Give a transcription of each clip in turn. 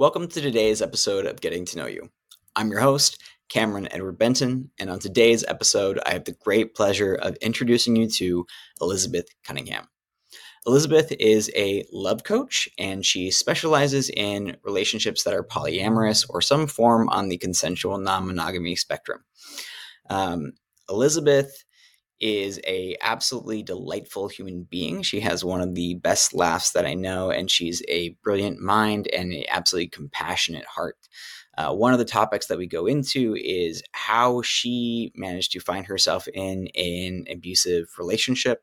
Welcome to today's episode of Getting to Know You. I'm your host, Cameron Edward Benton, and on today's episode, I have the great pleasure of introducing you to Elizabeth Cunningham. Elizabeth is a love coach, and she specializes in relationships that are polyamorous or some form on the consensual non monogamy spectrum. Um, Elizabeth is a absolutely delightful human being. She has one of the best laughs that I know, and she's a brilliant mind and an absolutely compassionate heart. Uh, one of the topics that we go into is how she managed to find herself in an abusive relationship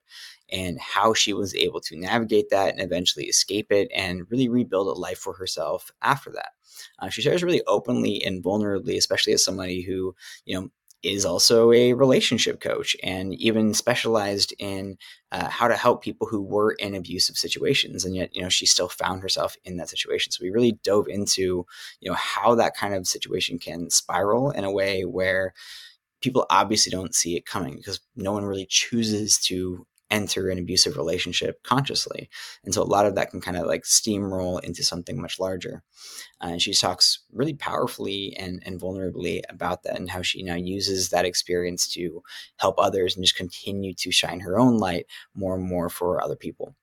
and how she was able to navigate that and eventually escape it and really rebuild a life for herself after that. Uh, she shares really openly and vulnerably, especially as somebody who, you know, is also a relationship coach and even specialized in uh, how to help people who were in abusive situations and yet you know she still found herself in that situation. So we really dove into you know how that kind of situation can spiral in a way where people obviously don't see it coming because no one really chooses to enter an abusive relationship consciously. And so a lot of that can kind of like steamroll into something much larger. Uh, and she talks really powerfully and, and vulnerably about that and how she now uses that experience to help others and just continue to shine her own light more and more for other people.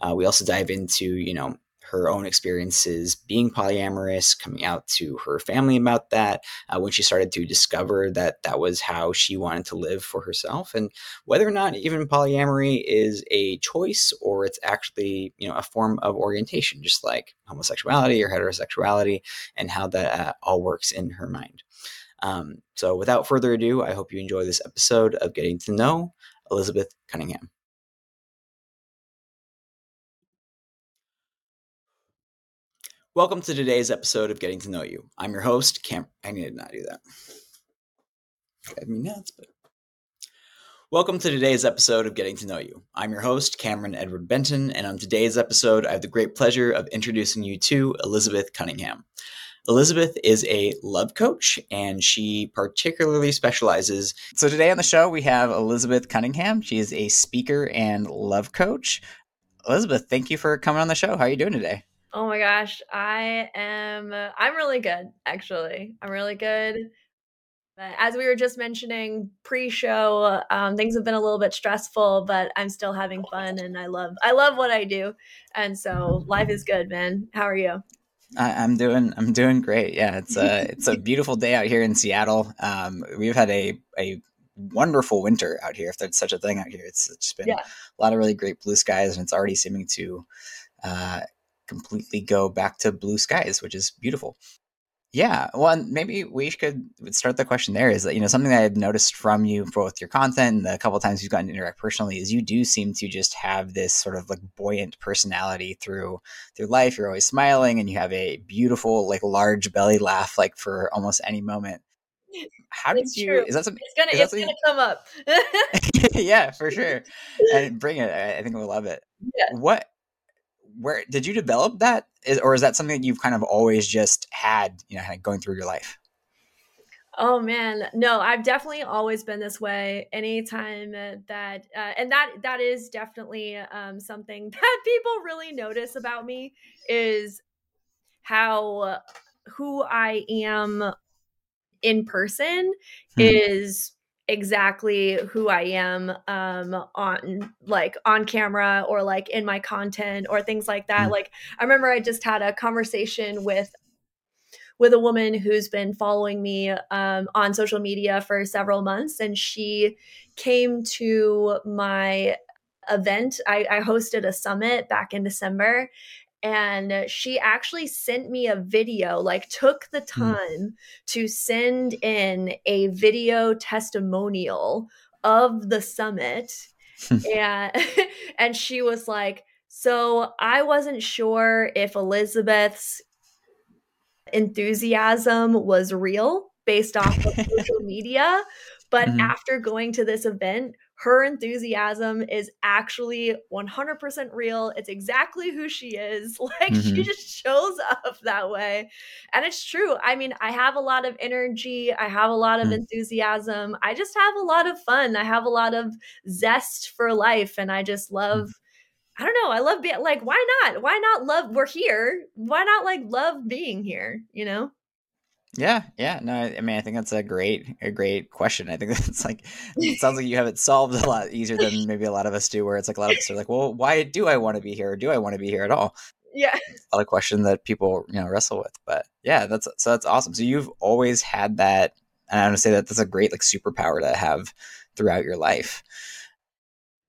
Uh, we also dive into, you know, her own experiences being polyamorous, coming out to her family about that, uh, when she started to discover that that was how she wanted to live for herself, and whether or not even polyamory is a choice or it's actually you know a form of orientation, just like homosexuality or heterosexuality, and how that uh, all works in her mind. Um, so, without further ado, I hope you enjoy this episode of Getting to Know Elizabeth Cunningham. Welcome to today's episode of Getting to Know You. I'm your host, Cam. I need to not do that. Drive me nuts, but. Welcome to today's episode of Getting to Know You. I'm your host, Cameron Edward Benton, and on today's episode, I have the great pleasure of introducing you to Elizabeth Cunningham. Elizabeth is a love coach and she particularly specializes. So, today on the show, we have Elizabeth Cunningham. She is a speaker and love coach. Elizabeth, thank you for coming on the show. How are you doing today? Oh my gosh, I am I'm really good actually. I'm really good. But as we were just mentioning pre-show, um, things have been a little bit stressful, but I'm still having fun and I love I love what I do. And so life is good, man. How are you? I, am doing I'm doing great. Yeah, it's a it's a beautiful day out here in Seattle. Um, we've had a a wonderful winter out here, if there's such a thing out here. It's, it's been yeah. a lot of really great blue skies, and it's already seeming to uh, completely go back to blue skies, which is beautiful. Yeah, well, maybe we could start the question there. Is that you know something that I've noticed from you, both your content and the couple times you've gotten to interact personally, is you do seem to just have this sort of like buoyant personality through through life. You're always smiling, and you have a beautiful, like large belly laugh, like for almost any moment. How did you? True. Is that something? It's gonna it's gonna come up. yeah, for sure. And bring it. I think we'll love it. Yeah. What where did you develop that is, or is that something that you've kind of always just had you know going through your life Oh man, no, I've definitely always been this way. Anytime that, uh, and that that is definitely um, something that people really notice about me is how who I am in person hmm. is exactly who I am um on like on camera or like in my content or things like that. Mm. Like I remember I just had a conversation with with a woman who's been following me um, on social media for several months and she came to my event I, I hosted a summit back in december and she actually sent me a video like took the hmm. time mm. to send in a video testimonial of the summit and and she was like so i wasn't sure if elizabeth's enthusiasm was real based off of social media but mm. after going to this event her enthusiasm is actually 100% real. It's exactly who she is. Like mm-hmm. she just shows up that way. And it's true. I mean, I have a lot of energy, I have a lot of mm. enthusiasm. I just have a lot of fun. I have a lot of zest for life and I just mm. love I don't know. I love being like, why not? Why not love? We're here. Why not like love being here? You know? Yeah, yeah. No, I mean, I think that's a great, a great question. I think that's like, it sounds like you have it solved a lot easier than maybe a lot of us do. Where it's like a lot of us are like, well, why do I want to be here? Or do I want to be here at all? Yeah, a lot of question that people you know wrestle with. But yeah, that's so that's awesome. So you've always had that, and I want to say that that's a great like superpower to have throughout your life.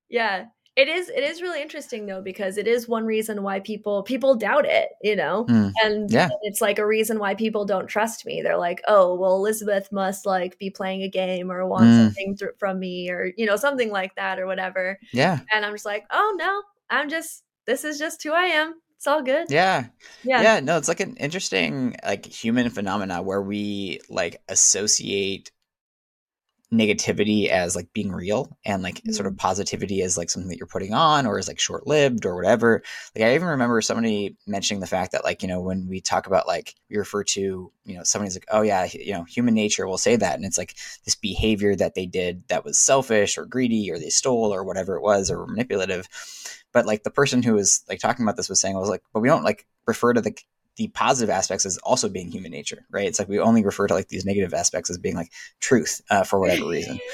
Yeah, it is it is really interesting though because it is one reason why people people doubt it you know? Mm, and yeah. it's like a reason why people don't trust me. They're like oh well elizabeth must like be playing a game or want mm. something th- from me or you know something like that or whatever. Yeah. And i'm just like oh no i'm just this is just who i am. It's all good. Yeah. Yeah. Yeah no it's like an interesting like human phenomena where we like associate negativity as like being real and like mm-hmm. sort of mm. positivity as like something that you're putting on or is like short lived or whatever. Like I even remember somebody mentioning the fact that like, you know, when we talk about like we refer to, you know, somebody's like, oh yeah, you know, human nature will say that. And it's like this behavior that they did that was selfish or greedy or they stole or whatever it was or manipulative. But like the person who was like talking about this was saying, I was like, but we don't like refer to the the positive aspects as also being human nature, right? It's like we only refer to like these negative aspects as being like truth uh, for whatever reason.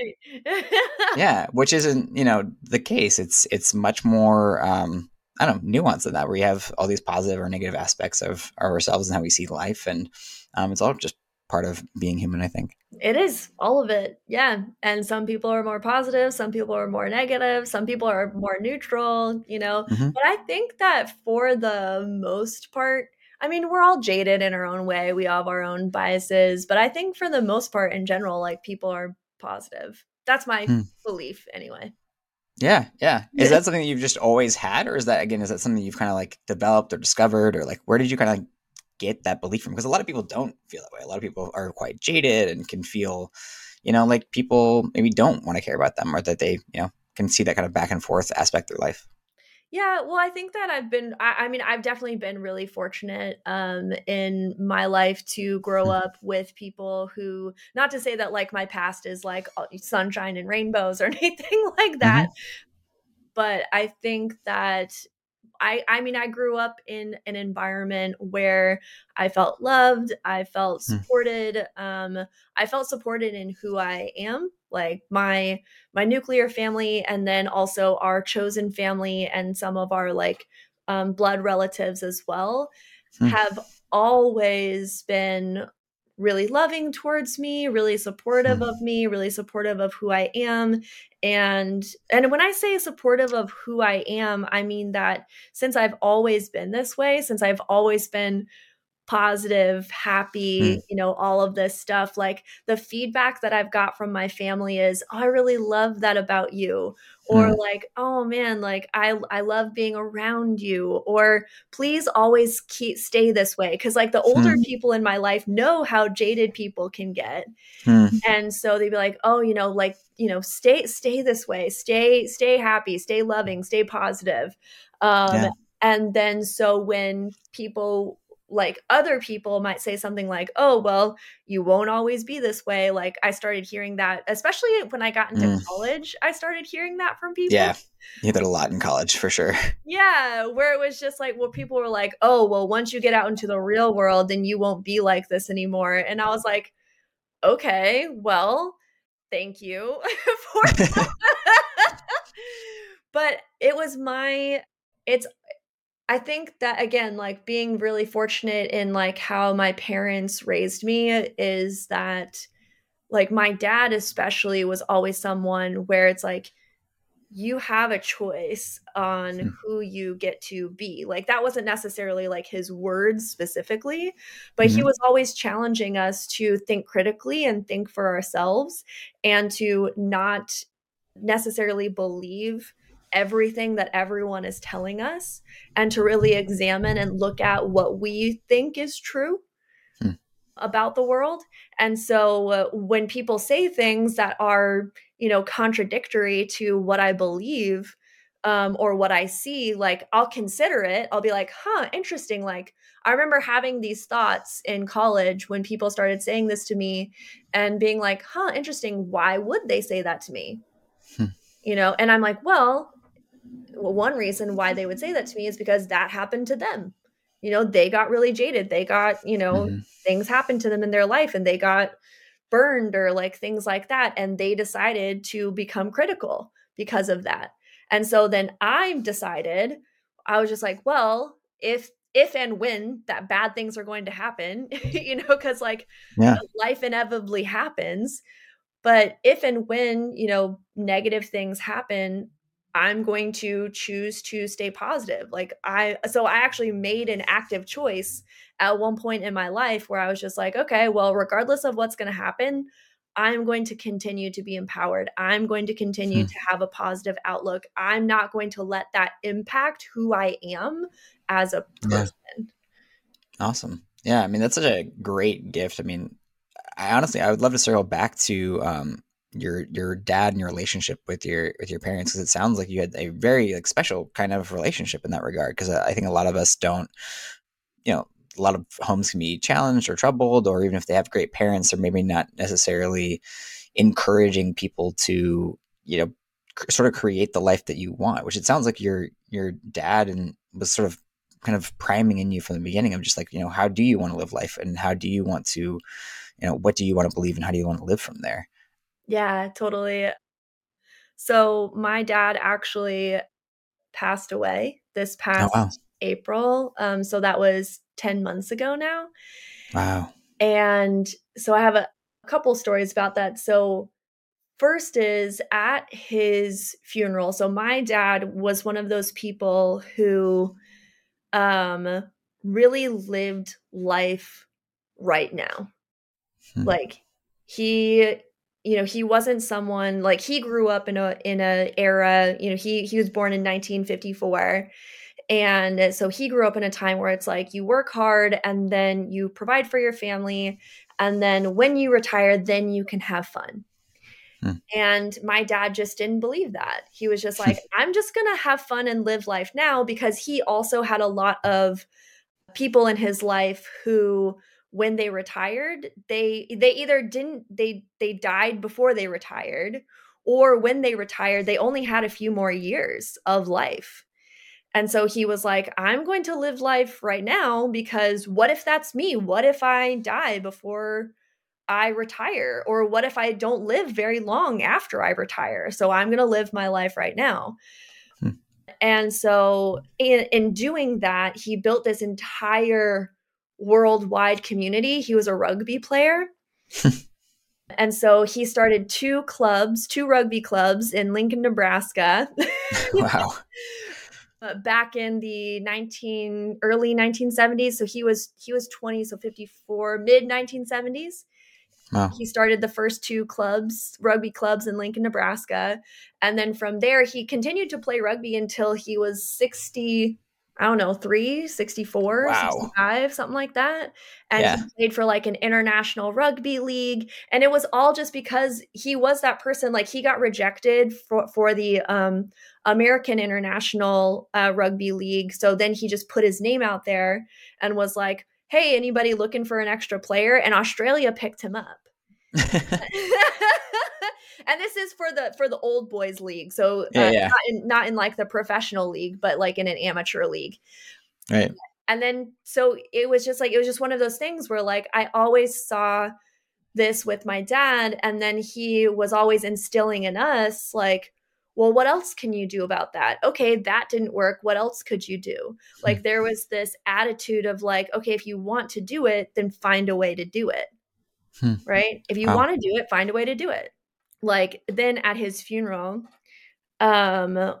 right. yeah, which isn't you know the case. It's it's much more um, I don't know nuanced than that, where you have all these positive or negative aspects of ourselves and how we see life, and um, it's all just part of being human, I think. It is all of it. Yeah. And some people are more positive, some people are more negative, some people are more neutral, you know. Mm-hmm. But I think that for the most part, I mean, we're all jaded in our own way. We all have our own biases, but I think for the most part in general, like people are positive. That's my hmm. belief anyway. Yeah, yeah. Is that something that you've just always had, or is that again, is that something you've kind of like developed or discovered, or like where did you kind of get that belief from because a lot of people don't feel that way. A lot of people are quite jaded and can feel, you know, like people maybe don't want to care about them or that they, you know, can see that kind of back and forth aspect of their life. Yeah, well, I think that I've been, I, I mean, I've definitely been really fortunate um, in my life to grow mm-hmm. up with people who, not to say that like my past is like sunshine and rainbows or anything like that, mm-hmm. but I think that I I mean I grew up in an environment where I felt loved, I felt hmm. supported, um I felt supported in who I am, like my my nuclear family and then also our chosen family and some of our like um blood relatives as well hmm. have always been really loving towards me, really supportive hmm. of me, really supportive of who I am. And and when I say supportive of who I am, I mean that since I've always been this way, since I've always been positive, happy, mm. you know, all of this stuff. Like the feedback that I've got from my family is, oh, I really love that about you. Or mm. like, oh man, like I I love being around you. Or please always keep stay this way. Cause like the older mm. people in my life know how jaded people can get. Hmm. And so they'd be like, oh, you know, like, you know, stay stay this way, stay, stay happy, stay loving, stay positive. Um yeah. and then so when people like other people might say something like oh well you won't always be this way like i started hearing that especially when i got into mm. college i started hearing that from people yeah you did a lot in college for sure yeah where it was just like well people were like oh well once you get out into the real world then you won't be like this anymore and i was like okay well thank you for that. but it was my it's I think that again, like being really fortunate in like how my parents raised me is that like my dad especially was always someone where it's like you have a choice on hmm. who you get to be. Like that wasn't necessarily like his words specifically, but mm-hmm. he was always challenging us to think critically and think for ourselves and to not necessarily believe everything that everyone is telling us and to really examine and look at what we think is true hmm. about the world. And so uh, when people say things that are, you know, contradictory to what I believe um, or what I see, like I'll consider it. I'll be like, huh, interesting. Like I remember having these thoughts in college when people started saying this to me and being like, huh, interesting. Why would they say that to me? Hmm. You know, and I'm like, well, one reason why they would say that to me is because that happened to them. You know, they got really jaded. They got, you know, mm-hmm. things happened to them in their life and they got burned or like things like that. And they decided to become critical because of that. And so then I've decided, I was just like, well, if if and when that bad things are going to happen, you know, because like yeah. life inevitably happens. But if and when, you know, negative things happen, I'm going to choose to stay positive. Like I so I actually made an active choice at one point in my life where I was just like, okay, well, regardless of what's going to happen, I'm going to continue to be empowered. I'm going to continue hmm. to have a positive outlook. I'm not going to let that impact who I am as a person. Awesome. Yeah, I mean that's such a great gift. I mean, I honestly I would love to circle back to um, your your dad and your relationship with your with your parents because it sounds like you had a very like special kind of relationship in that regard because I think a lot of us don't you know a lot of homes can be challenged or troubled or even if they have great parents they're maybe not necessarily encouraging people to you know sort of create the life that you want which it sounds like your your dad and was sort of kind of priming in you from the beginning of just like you know how do you want to live life and how do you want to you know what do you want to believe and how do you want to live from there yeah, totally. So my dad actually passed away this past oh, wow. April. Um, so that was 10 months ago now. Wow. And so I have a, a couple stories about that. So first is at his funeral. So my dad was one of those people who um really lived life right now. Hmm. Like he you know he wasn't someone like he grew up in a in a era you know he he was born in 1954 and so he grew up in a time where it's like you work hard and then you provide for your family. And then when you retire then you can have fun. Hmm. and my dad just didn't believe that. He was just like i'm just gonna have fun and live life now because he also had a lot of people in his life who when they retired they they either didn't they they died before they retired or when they retired they only had a few more years of life. And so he was like i'm going to live life right now because what if that's me? What if i die before i retire? Or what if i don't live very long after i retire? So i'm going to live my life right now. Hmm. and so in, in doing that he built this entire worldwide community. He was a rugby player. and so he started two clubs, two rugby clubs in Lincoln, Nebraska. wow. Uh, back in the 19 early 1970s so he was he was 20 so 54 mid 1970s Wow. He started the first two clubs, rugby clubs in Lincoln, Nebraska. And then from there, he continued to play rugby until he was 60, I don't know, three, 64, wow. 65, something like that. And yeah. he played for like an international rugby league. And it was all just because he was that person. Like he got rejected for, for the um, American International uh, Rugby League. So then he just put his name out there and was like, hey, anybody looking for an extra player? And Australia picked him up. and this is for the for the old boys league. So uh, yeah, yeah. Not, in, not in like the professional league but like in an amateur league. Right. And then so it was just like it was just one of those things where like i always saw this with my dad and then he was always instilling in us like well what else can you do about that? Okay that didn't work. What else could you do? Like there was this attitude of like okay if you want to do it then find a way to do it. Hmm. right? If you wow. want to do it find a way to do it like then at his funeral um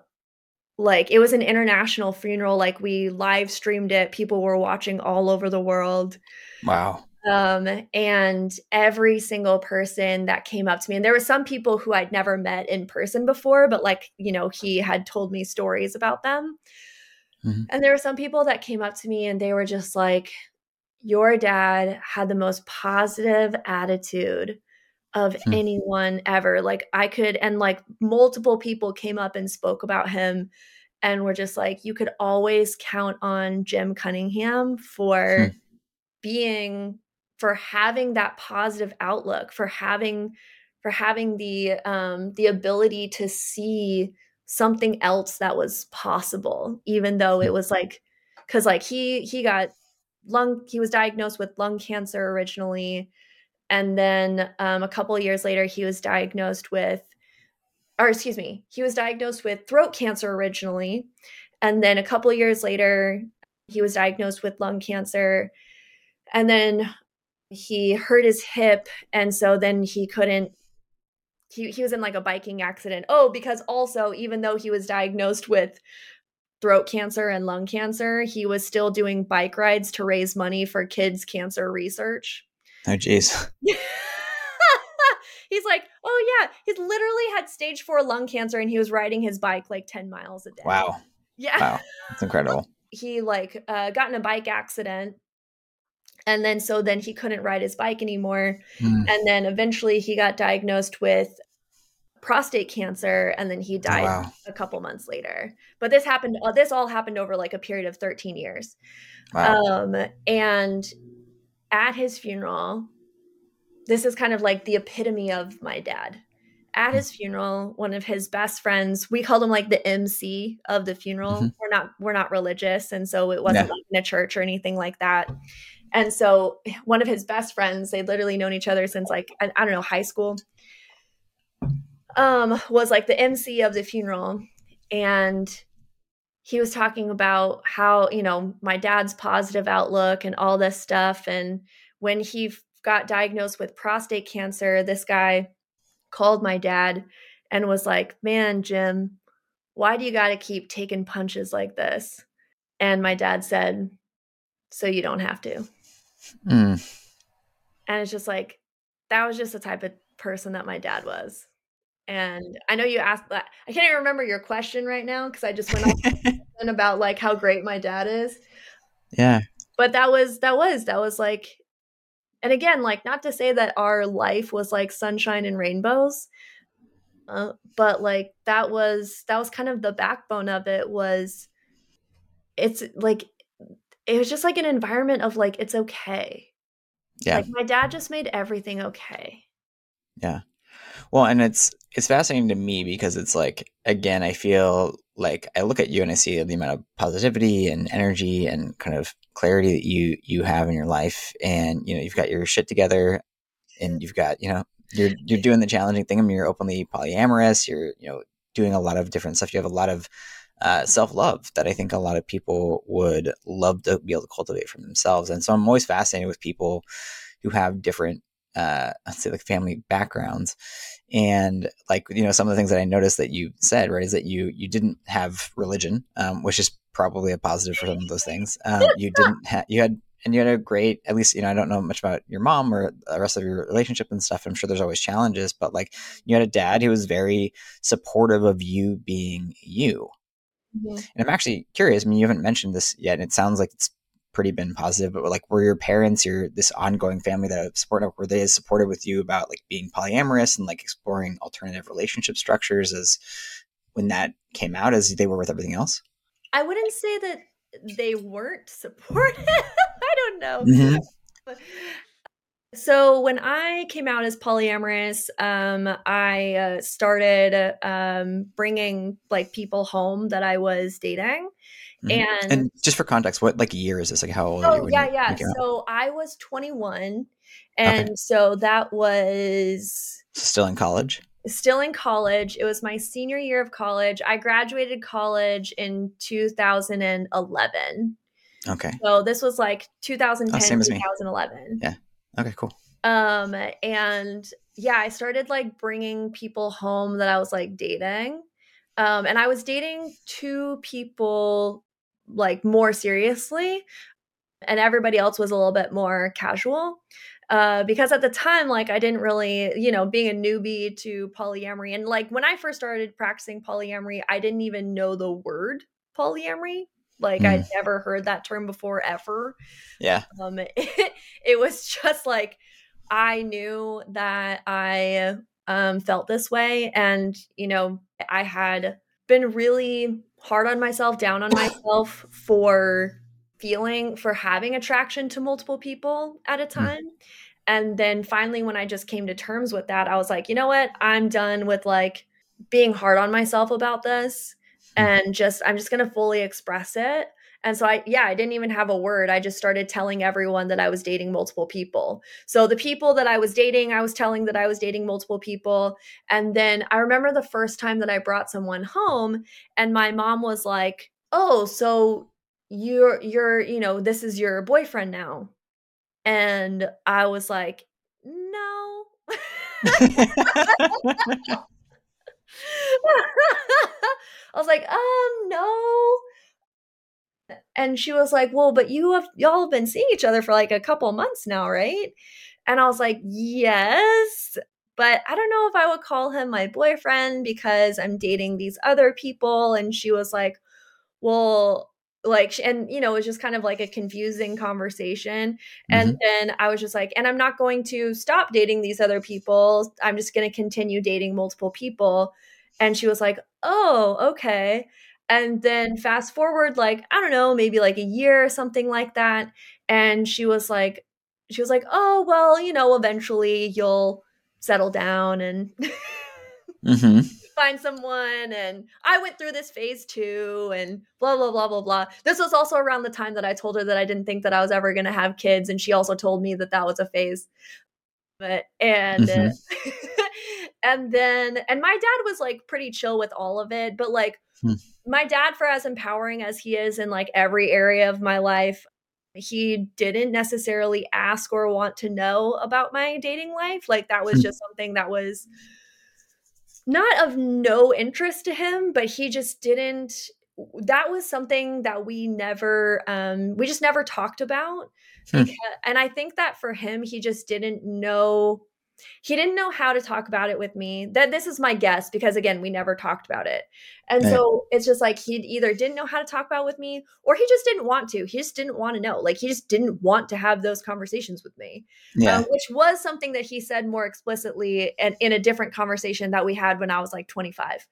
like it was an international funeral like we live streamed it people were watching all over the world. Wow. Um and every single person that came up to me and there were some people who I'd never met in person before but like you know he had told me stories about them. Mm-hmm. and there were some people that came up to me and they were just like your dad had the most positive attitude of hmm. anyone ever. Like I could, and like multiple people came up and spoke about him and were just like, you could always count on Jim Cunningham for hmm. being, for having that positive outlook, for having, for having the, um, the ability to see something else that was possible even though it was like cuz like he he got lung he was diagnosed with lung cancer originally and then um, a couple years later he was diagnosed with or excuse me he was diagnosed with throat cancer originally. And then a couple years later he was diagnosed with lung cancer. And then he hurt his hip. And so then he couldn't he, he was in like a biking accident. Oh because also even though he was diagnosed with throat cancer and lung cancer he was still doing bike rides to raise money for kids cancer research oh jeez. He's like oh yeah. He's literally had stage four lung cancer and he was riding his bike like 10 miles a day. Wow. Yeah. Wow. That's incredible. He like uh, got in a bike accident and then so then he couldn't ride his bike anymore. Mm. and then eventually he got diagnosed with prostate cancer and then he oh, died oh, wow. a couple months later. But this happened uh, this all happened over like a period of 13 years. Wow. um and at his funeral this is kind of like the epitome of my dad at his funeral one of his best friends we called him like the mc of the funeral mm-hmm. we're not we're not religious and so it wasn't yeah. like in a church or anything like that and so one of his best friends, they'd literally known each other since like I, I don't know, high school. Um, was like the MC of the funeral. And he was talking about how, you know, my dad's positive outlook and all this stuff. And when he got diagnosed with prostate cancer, this guy called my dad and was like, Man, Jim, why do you got to keep taking punches like this? And my dad said, So you don't have to. Mm. And it's just like, that was just the type of person that my dad was. And I know you asked that. I can't even remember your question right now because I just went on about like how great my dad is. Yeah. But that was, that was, that was like, and again, like, not to say that our life was like sunshine and rainbows, uh, but like, that was, that was kind of the backbone of it was, it's like it was just like an environment of like it's okay. Yeah. Like my dad just made everything okay. Yeah. Well, and it's it's fascinating to me because it's like again, I feel like I look at you and I see the amount of positivity and energy and kind of clarity that you you have in your life and you know, you've got your shit together and you've got, you know, you're you're doing the challenging thing. I mean, you're openly polyamorous, you're, you know, doing a lot of different stuff. You have a lot of uh, self love that I think a lot of people would love to be able to cultivate for themselves. And so I'm always fascinated with people who have different, uh, let's say, like family backgrounds. And like you know, some of the things that I noticed that you said right is that you you didn't have religion, um, which is probably a positive for some of those things. Um, you didn't have you had and you had a great at least you know i don't know much about your mom or the rest of your relationship and stuff i'm sure there's always challenges but like you had a dad who was very supportive of you being you Mm-hmm. And I'm actually curious. I mean, you haven't mentioned this yet, and it sounds like it's pretty been positive. But like, were your parents, your this ongoing family that support, were they as supportive with you about like being polyamorous and like exploring alternative relationship structures as when that came out as they were with everything else? I wouldn't say that they weren't supportive. I don't know. Mm-hmm. So when I came out as polyamorous, um, I uh, started um, bringing like people home that I was dating. Mm-hmm. And, and just for context, what like year is this? Like how old? Oh yeah, you, yeah. So I was 21, and okay. so that was still in college. Still in college. It was my senior year of college. I graduated college in 2011. Okay. So this was like 2010, oh, 2011. Yeah. Okay, cool. Um, and yeah, I started like bringing people home that I was like dating. Um, and I was dating two people like more seriously, and everybody else was a little bit more casual. Uh, because at the time, like I didn't really, you know, being a newbie to polyamory, and like when I first started practicing polyamory, I didn't even know the word polyamory. Like mm. I'd never heard that term before ever. Yeah. Um, it, it was just like I knew that I um, felt this way, and you know, I had been really hard on myself, down on myself for feeling for having attraction to multiple people at a mm. time. Mm. And then finally, when I just came to terms with that, I was like, you know what? I'm done with like being hard on myself about this Hmm. and just I'm just going to fully express it. And so I yeah, I didn't even have a word. I just started telling everyone that I was dating multiple people. So the people that I was dating, I was telling that I was dating multiple people. And then I remember the first time that I brought someone home and my mom was like, "Oh, so you're you're, you know, this is your boyfriend now." And I was like, "No." I was like, um, no. And she was like, well, but you have y'all have been seeing each other for like a couple months now, right? And I was like, yes, but I don't know if I would call him my boyfriend because I'm dating these other people. And she was like, well, like, and you know, it was just kind of like a confusing conversation. And Mhm. then I was just like, and I'm not going to stop dating these other people. I'm just going to continue dating multiple people. And she was like, oh, okay. And then fast forward, like, I don't know, maybe like a year or something like that. And she was like, she was like, oh, well, you know, eventually you'll settle down and Mhm. find someone. And I went through this phase too, and blah, blah, blah, blah, blah. This was also around the time that I told her that I didn't think that I was ever going to have kids. And she also told me that that was a phase. But, and, Mhm. and then, and my dad was like pretty chill with all of it. But like, Hmm. My dad, for as empowering as he is in like every area of my life, he didn't necessarily ask or want to know about my dating life. Like that was Hmm. just something that was not of no interest to him, but he just didn't that was something that we never um we just never talked about. Hmm. Because, and I think that for him he just didn't know he didn't know how to talk about it with me. That this is my guess because again, we never talked about it. And Yeah. so it's just like he either didn't know how to talk about it with me or he just didn't want to. He just didn't want to know. Like he just didn't want to have those conversations with me. Yeah. Um, which was something that he said more explicitly and in a different conversation that we had when I was like 25.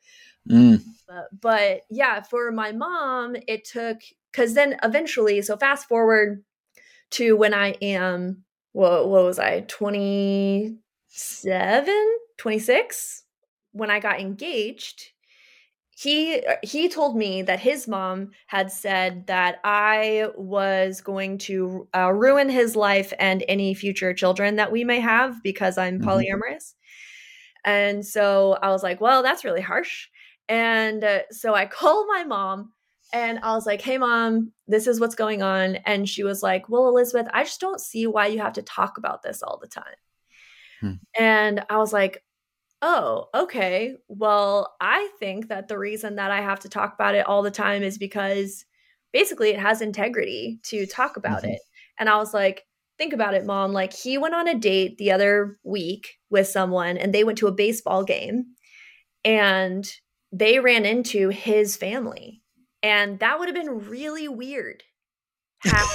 Mm. But, but yeah, for my mom, it took because then eventually, so fast forward to when I am, what, what was I, 27, 26? When I got engaged, he he told me that his mom had said that I was going to uh, ruin his life and any future children that we may have because I'm Mhm. polyamorous. And so I was like, well, that's really harsh. And uh, so I called my mom and I was like, hey, mom, this is what's going on. And she was like, well, Elizabeth, I just don't see why you have to talk about this all the time. Hmm. And I was like, oh, okay. Well, I think that the reason that I have to talk about it all the time is because basically it has integrity to talk about Mhm. it. And I was like, think about it, mom. Like, he went on a date the other week with someone and they went to a baseball game and they ran into his family. And that would have been really weird. Had,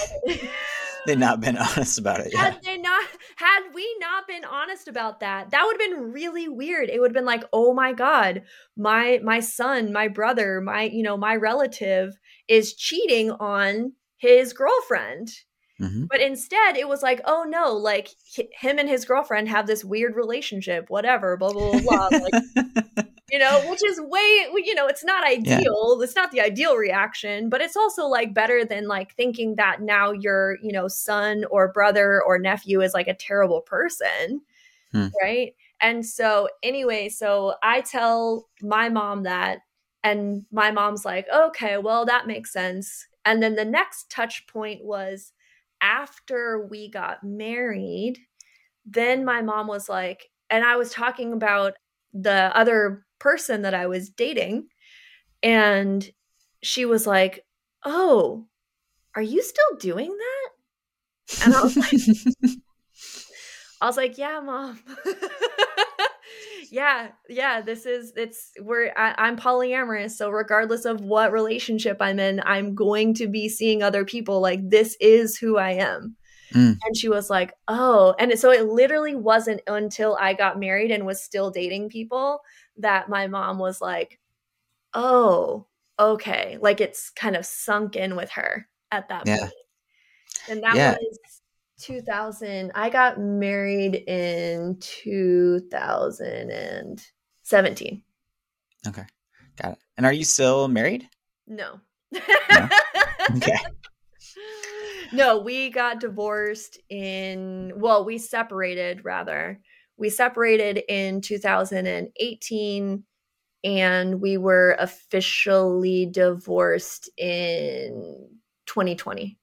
They've not been honest about it. Yeah. had they not had we not been honest about that that would have been really weird it would have been like oh my god my my son my brother my you know my relative is cheating on his girlfriend Mhm. but instead it was like oh no like hi- him and his girlfriend have this weird relationship whatever blah blah blah, blah. like know, which is way, you know, it's not ideal. It's not the ideal reaction, but it's also like better than like thinking that now your, you know, son or brother or nephew is like a terrible person. Hmm. Right. And so, anyway, so I tell my mom that, and my mom's like, okay, well, that makes sense. And then the next touch point was after we got married, then my mom was like, and I was talking about the other person that I was dating. And she was like, Oh, are you still doing that? And I was like, I was like, Yeah, mom. yeah, yeah, this is it's we're I, I'm polyamorous. So regardless of what relationship I'm in, I'm going to be seeing other people. Like this is who I am. Mm. And she was like, Oh, and so it literally wasn't until I got married and was still dating people that my mom was like, Oh, okay. Like it's kind of sunk in with her at that Yeah. point. And that Yeah. was 2000. I got married in 2017. Okay. Got it. And are you still married? No. No? Okay. no, we got divorced in, well, we separated rather. We separated in 2018 and we were officially divorced in 2020.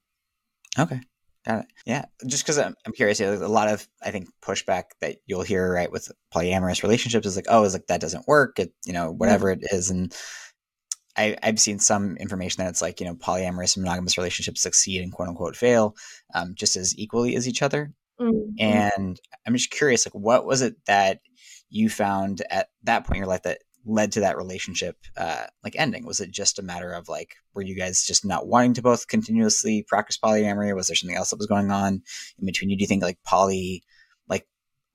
Okay. Got it. Yeah. Just because I'm, I'm curious, a lot of, I think, pushback that you'll hear, right, with polyamorous relationships is like, oh, it's like that doesn't work. It, you know, whatever it is. And I, I've seen some information that it's like, you know, polyamorous and monogamous relationships succeed and quote unquote fail um, just as equally as each other. Mm-hmm. And I'm just curious, like, what was it that you found at that point in your life that led to that relationship uh, like ending? Was it just a matter of like, were you guys just not wanting to both continuously practice polyamory? Was there something else that was going on in between you? Do you think like poly like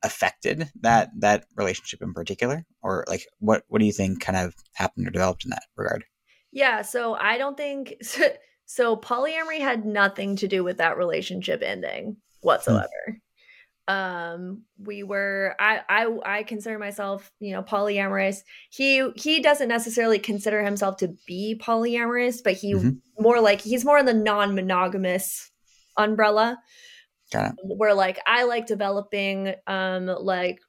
affected that that relationship in particular, or like what what do you think kind of happened or developed in that regard? Yeah, so I don't think so, so polyamory had nothing to do with that relationship ending whatsoever. Hmm um we were I, I i consider myself you know polyamorous he he doesn't necessarily consider himself to be polyamorous but he mm-hmm. more like he's more in the non-monogamous umbrella where like i like developing um like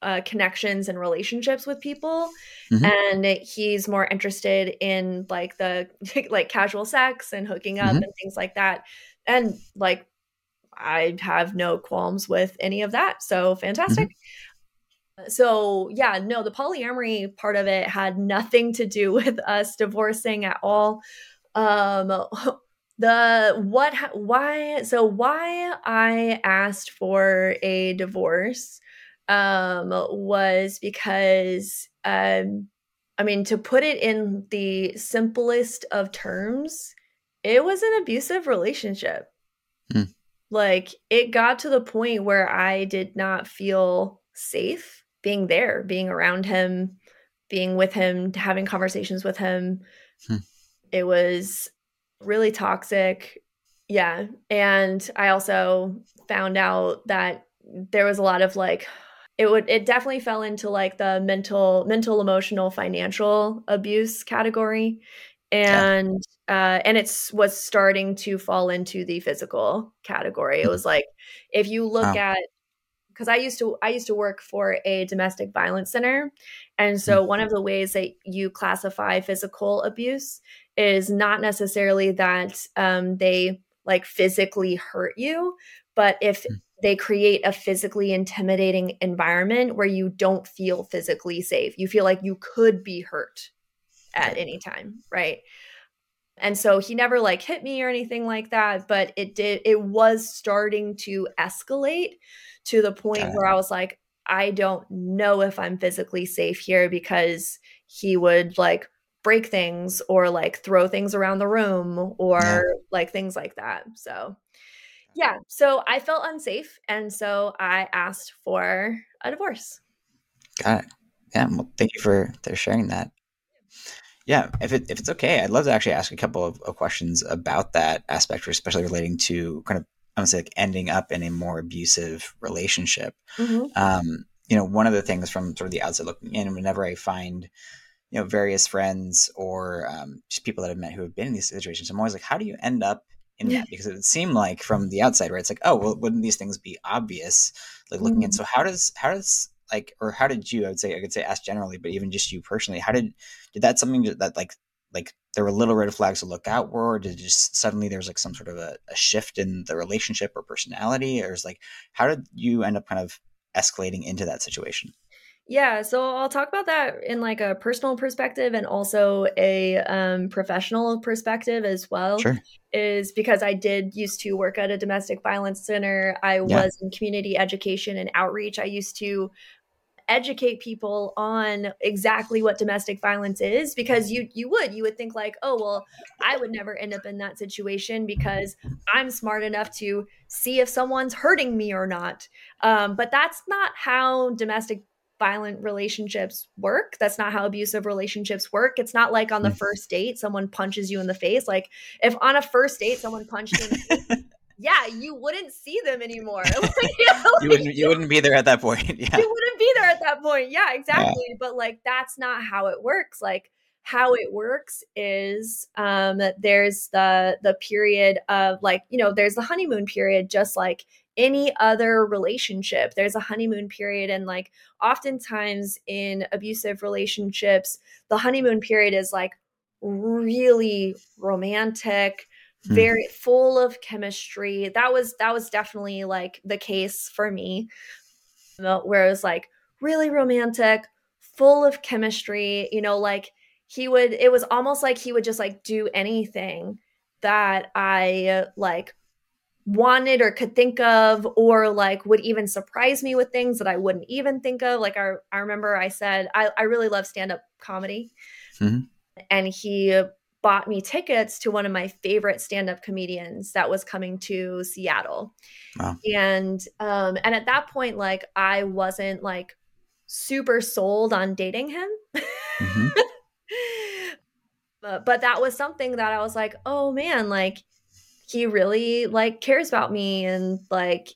uh, connections and relationships with people mm-hmm. and he's more interested in like the like casual sex and hooking up mm-hmm. and things like that and like I have no qualms with any of that. So fantastic. Mm-hmm. So, yeah, no, the polyamory part of it had nothing to do with us divorcing at all. Um the what why so why I asked for a divorce um was because um I mean to put it in the simplest of terms, it was an abusive relationship. Mm. Like it got to the point where I did not feel safe being there, being around him, being with him, having conversations with him. Hmm. It was really toxic. Yeah. And I also found out that there was a lot of like it would it definitely fell into like the mental mental emotional financial abuse category and uh, and it's was starting to fall into the physical category. It was like if you look wow. at because I used to I used to work for a domestic violence center, and so mm-hmm. one of the ways that you classify physical abuse is not necessarily that um, they like physically hurt you, but if mm-hmm. they create a physically intimidating environment where you don't feel physically safe, you feel like you could be hurt at any time, right? And so he never like hit me or anything like that, but it did it was starting to escalate to the point where I was like I don't know if I'm physically safe here because he would like break things or like throw things around the room or yeah. like things like that. So yeah, so I felt unsafe and so I asked for a divorce. Got it. Yeah, well, thank you for, for sharing that. Yeah, if it, if it's okay, I'd love to actually ask a couple of, of questions about that aspect, especially relating to kind of I would say like ending up in a more abusive relationship. Mm-hmm. Um, you know, one of the things from sort of the outside looking in, whenever I find you know various friends or um, just people that I've met who have been in these situations, I'm always like, how do you end up in that? Because it would seem like from the outside, right? It's like, oh, well, wouldn't these things be obvious? Like looking mm-hmm. in. So how does how does like or how did you i would say i could say ask generally but even just you personally how did did that something that like like there were little red flags to look out for or did just suddenly there's like some sort of a, a shift in the relationship or personality or is like how did you end up kind of escalating into that situation yeah, so I'll talk about that in like a personal perspective and also a um, professional perspective as well. Sure. Is because I did used to work at a domestic violence center. I yeah. was in community education and outreach. I used to educate people on exactly what domestic violence is because you you would you would think like oh well I would never end up in that situation because I'm smart enough to see if someone's hurting me or not. Um, but that's not how domestic violent relationships work. That's not how abusive relationships work. It's not like on the mm. first date someone punches you in the face. Like if on a first date someone punched you in the face yeah, you wouldn't see them anymore. like, you, know, you wouldn't you wouldn't be there at that point. Yeah. You wouldn't be there at that point. Yeah, exactly. Yeah. But like that's not how it works. Like how it works is um there's the the period of like, you know, there's the honeymoon period just like any other relationship. There's a honeymoon period and like oftentimes in abusive relationships, the honeymoon period is like really romantic. Very mm. full of chemistry. That was that was definitely like the case for me. Where it was like really romantic, full of chemistry, you know, like he would it was almost like he would just like do anything that I like wanted or could think of or like would even surprise me with things that I wouldn't even think of. Like I I remember I said I, I really love stand-up comedy. Mm-hmm. And he bought me tickets to one of my favorite stand-up comedians that was coming to Seattle. Wow. And um and at that point like I wasn't like super sold on dating him. Mm-hmm. but, but that was something that I was like, "Oh man, like he really like cares about me and like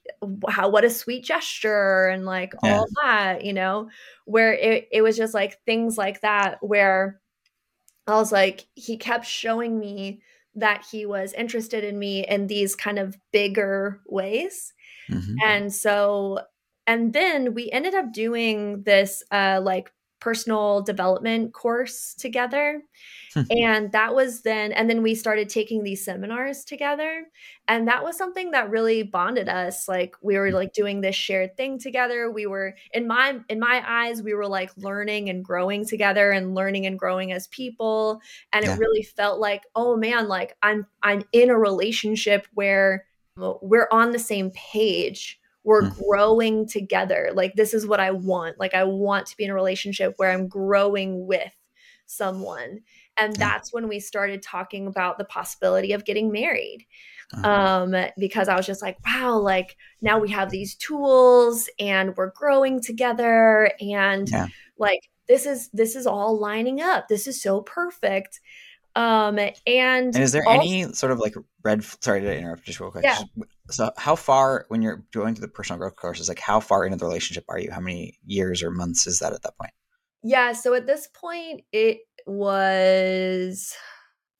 how what a sweet gesture and like yeah. all that, you know, where it, it was just like things like that where I was like, he kept showing me that he was interested in me in these kind of bigger ways. Mm-hmm. And so, and then we ended up doing this uh, like personal development course together. Hmm. and that was then, and then we started taking these seminars together. And that was something that really bonded us. Like we were hmm. like doing this shared thing together. We were in my in my eyes, we were like learning and growing together and learning and growing as people. And yeah. it really felt like, oh man, like I'm I'm in a relationship where we're on the same page we're mm. growing together. Like this is what i want. Like i want to be in a relationship where i'm growing with someone. And that's when we started talking about the possibility of getting married. Uh-huh. um because i was just like wow like now we have these tools and we're growing together. And yeah. like this is this is all lining up. This is so perfect. Um and, and is there any sort of like red sorry to interrupt just real quick. Yeah. So how far when you're going to the personal growth courses like how far into the relationship are you? How many years or months is that at that point? Yeah so at this point it was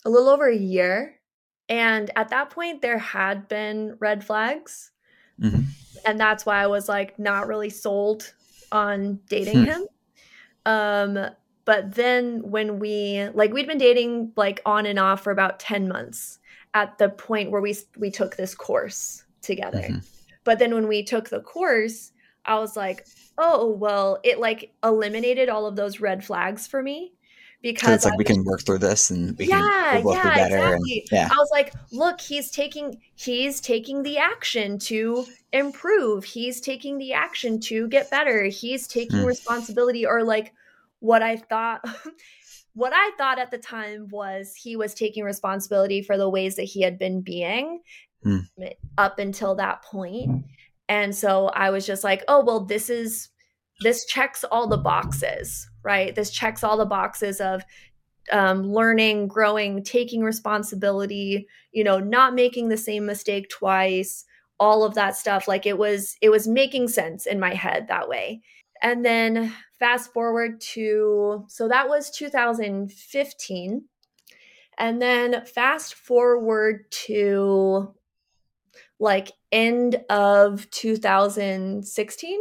a little over a year and at that point there had been red flags. Mm-hmm. and that's why i was like not really sold on dating hmm. him. Um but then when we like we'd been dating like on and off for about 10 months at the point where we we took this course together. Mm-hmm. But then when we took the course, I was like, "Oh, well, it like eliminated all of those red flags for me." Because so it's like we can work through this and we yeah, can yeah, exactly. And, yeah. I was like, look, he's taking he's taking the action to improve. He's taking the action to get better. He's taking mm. responsibility or like what I thought what I thought at the time was he was taking responsibility for the ways that he had been being mm. up until that point. And so I was just like, oh, well, this is, this checks all the boxes, right? This checks all the boxes of um, learning, growing, taking responsibility, you know, not making the same mistake twice, all of that stuff. Like it was, it was making sense in my head that way. And then fast forward to, so that was 2015. And then fast forward to like end of 2016.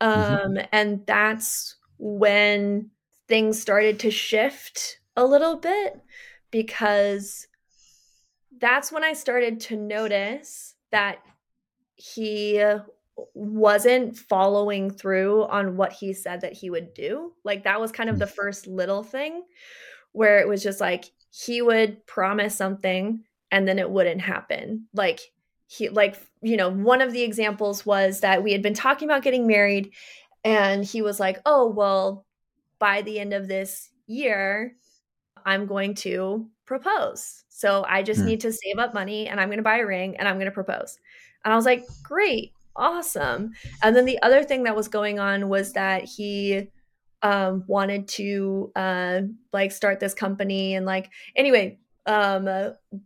Mm-hmm. Um, mm-hmm. And that's when things started to shift a little bit because that's when I started to notice that he wasn't following through on what he said that he would do. Like that was kind of the mm. first little thing where it was just like he would promise something and then it wouldn't happen. Like he like you know, one of the examples was that we had been talking about getting married and he was like, "Oh, well, by the end of this year, I'm going to propose. So I just mm. need to save up money and I'm going to buy a ring and I'm going to propose." And I was like, "Great awesome. And then the other thing that was going on was that he um, wanted to uh, like start this company and like anyway um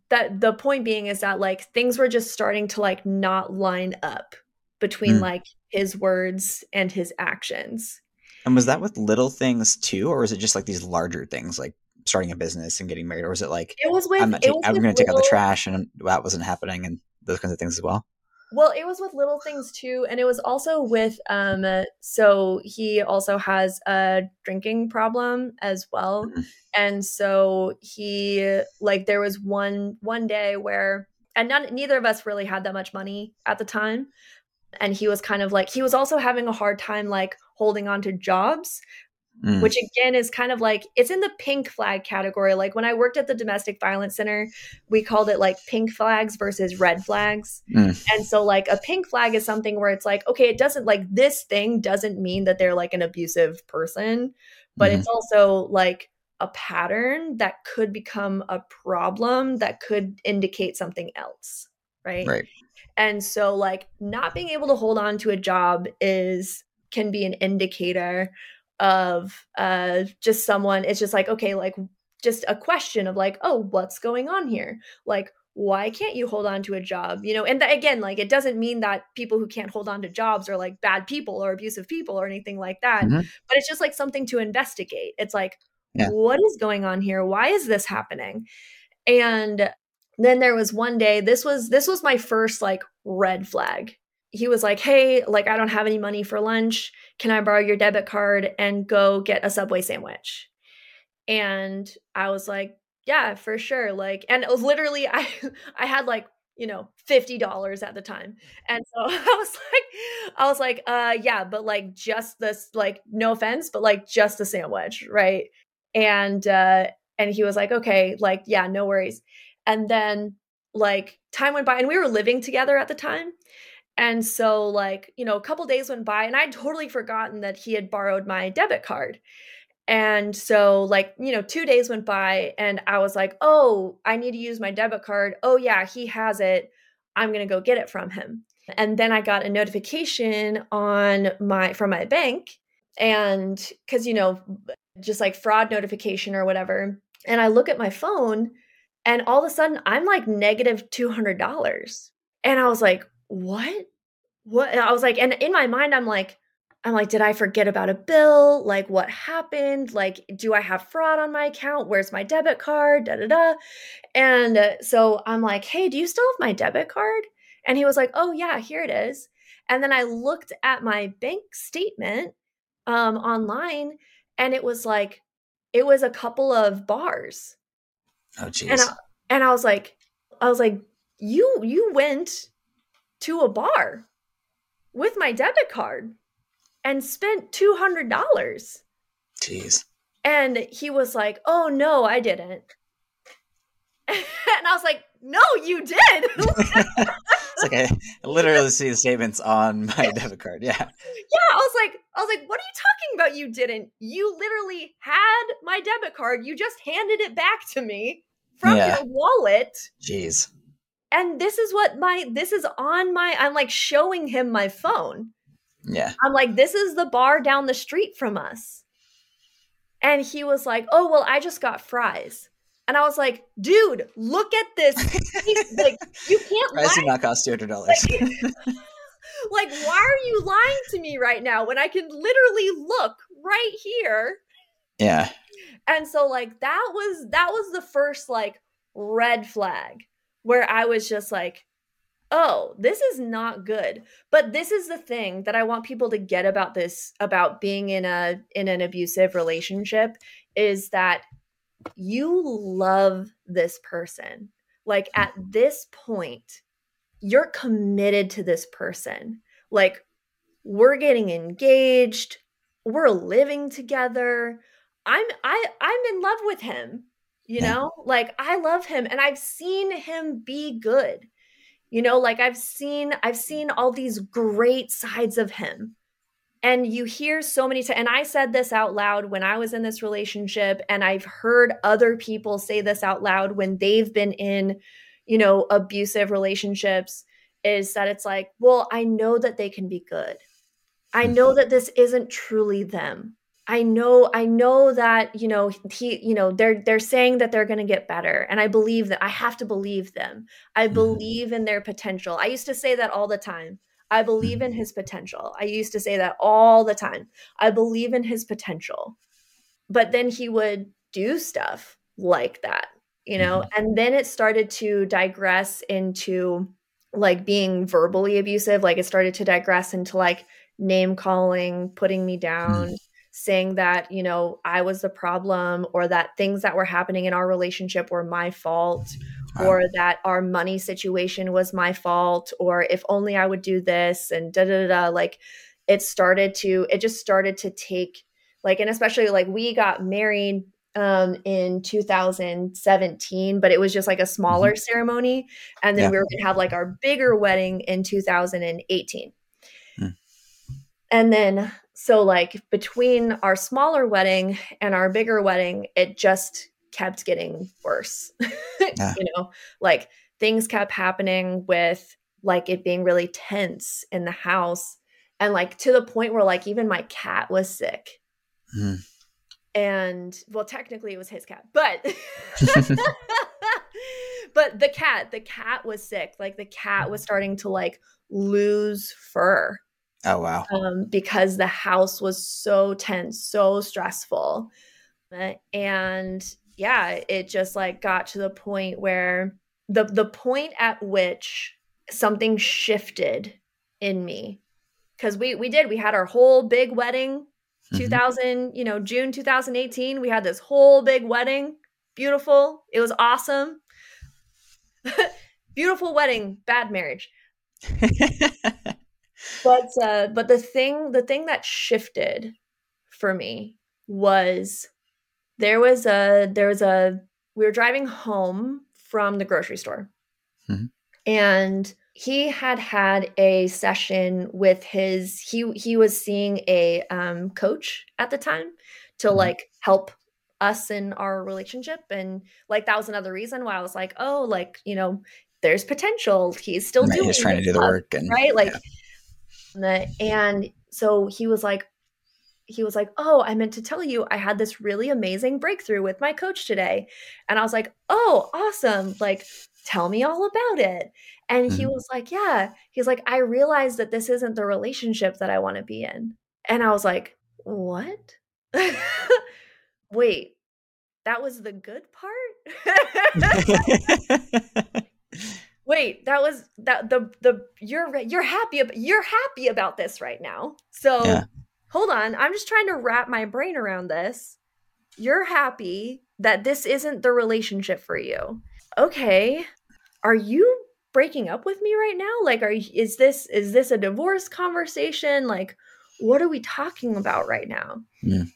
that the point being is that like things were just starting to like not line up between Mm. like his words and his actions And was that with little things too, or was it just like these larger things, like starting a business and getting married, or was it like it was with I'm not it take, was I'm going to take out the trash, and that wasn't happening, and those kinds of things as well. Well, it was with little things too, and it was also with um. uh, So he also has a drinking problem as well, Mhm. and so he like there was one one day where and none neither of us really had that much money at the time, and he was kind of like he was also having a hard time like holding on to jobs Mm. which again is kind of like it's in the pink flag category. Like when I worked at the domestic violence center, we called it like pink flags versus red flags. Mm. And so like a pink flag is something where it's like okay, it doesn't like this thing doesn't mean that they're like an abusive person, but Mhm. it's also like a pattern that could become a problem that could indicate something else, right? Right. And so like not being able to hold on to a job is can be an indicator of uh just someone it's just like okay like just a question of like oh what's going on here? Like why can't you hold on to a job? You know and th- again like it doesn't mean that people who can't hold on to jobs are like bad people or abusive people or anything like that Mhm. but it's just like something to investigate. It's like Yeah. what is going on here? Why is this happening? And then there was one day this was this was my first like red flag he was like hey like i don't have any money for lunch. Can i borrow your debit card and go get a subway sandwich? And i was like yeah for sure. Like and literally i i had like you know $50 at the time. And so i was like i was like uh yeah but like just this like no offense but like just a sandwich right? And uh and he was like okay like yeah no worries. And then like time went by and we were living together at the time and so like you know a couple days went by and i'd totally forgotten that he had borrowed my debit card. And so like you know 2 days went by and i was like oh i need to use my debit card. Oh yeah he has it. I'm going to go get it from him. And then i got a notification on my from my bank and cuz you know just like fraud notification or whatever and i look at my phone and all of a sudden i'm like negative $200 and i was like what? What? And i was like and in my mind i'm like i'm like did i forget about a bill? Like what happened? Like do i have fraud on my account? Where's my debit card? Da da da. And uh, so i'm like hey do you still have my debit card? And he was like oh yeah here it is. And then i looked at my bank statement um online and it was like it was a couple of bars. Oh, and jeez. I, and I was like I was like you you went to a bar with my debit card and spent $200 Jeez. and he was like oh no I didn't and I was like no you did It's like I literally see the statements on my debit card. Yeah. yeah I was like I was like what are you talking about you didn't you literally had my debit card you just handed it back to me from Yeah. your wallet Jeez. And this is what my this is on my i'm like showing him my phone Yeah. i'm like this is the bar down the street from us and he was like oh well i just got fries and i was like dude look at this like you can't Price did not cost two hundred dollars. like why are you lying to me right now when i can literally look right here yeah. and so like that was that was the first like red flag where i was just like oh this is not good. But this is the thing that i want people to get about this about being in a in an abusive relationship is that you love this person. Like at this point you're committed to this person. Like we're getting engaged. We're living together. I'm i i'm in love with him you Yeah. know like i love him and i've seen him be good you know like i've seen i've seen all these great sides of him. And you hear so many times and i said this out loud when i was in this relationship and i've heard other people say this out loud when they've been in you know abusive relationships is that it's like well i know that they can be good. I hmm. know that this isn't truly them I know I know that you know he you know they're they're saying that they're going to get better and I believe that I have to believe them. I Mhm. believe in their potential. I used to say that all the time. I believe in mm-hmm. his potential. I used to say that all the time. I believe in his potential. But then he would do stuff like that, you know? Mm-hmm. And then it started to digress into like being verbally abusive, like it started to digress into like name calling, putting me down, mm-hmm. Saying that, you know, I was the problem or that things that were happening in our relationship were my fault Wow. or that our money situation was my fault or if only I would do this and da da da like it started to it just started to take like and especially like we got married um in 2017 but it was just like a smaller ceremony and then Yeah. we were going to have like our bigger wedding in 2018 Hmm. and then so like between our smaller wedding and our bigger wedding it just kept getting worse Yeah. you know like things kept happening with like it being really tense in the house and like to the point where like even my cat was sick Mhm. and well technically it was his cat but but the cat the cat was sick like the cat was starting to like lose fur Oh wow. um, because the house was so tense, so stressful. Uh, And yeah, it just like got to the point where the the point at which something shifted in me because we we did we had our whole big wedding Mhm. 2000 you know june 2018 we had this whole big wedding beautiful it was awesome beautiful wedding bad marriage but uh but the thing the thing that shifted for me was there was a there was a we were driving home from the grocery store Mhm. and he had had a session with his he he was seeing a um coach at the time to Mhm. like help us in our relationship and like that was another reason why I was like oh like you know there's potential he's still Right, doing He's trying to do the work and right like yeah. And so he was like he was like oh i meant to tell you i had this really amazing breakthrough with my coach today. And i was like oh awesome. Like tell me all about it. And he Mhm. was like yeah. He's like i realized that this isn't the relationship that i want to be in. And i was like what? Wait that was the good part wait that was that the the you're you're happy ab- you're happy about this right now. So Yeah. hold on i'm just trying to wrap my brain around this. You're happy that this isn't the relationship for you. Okay are you breaking up with me right now? Like are is this is this a divorce conversation? Like what are we talking about right now? Mm.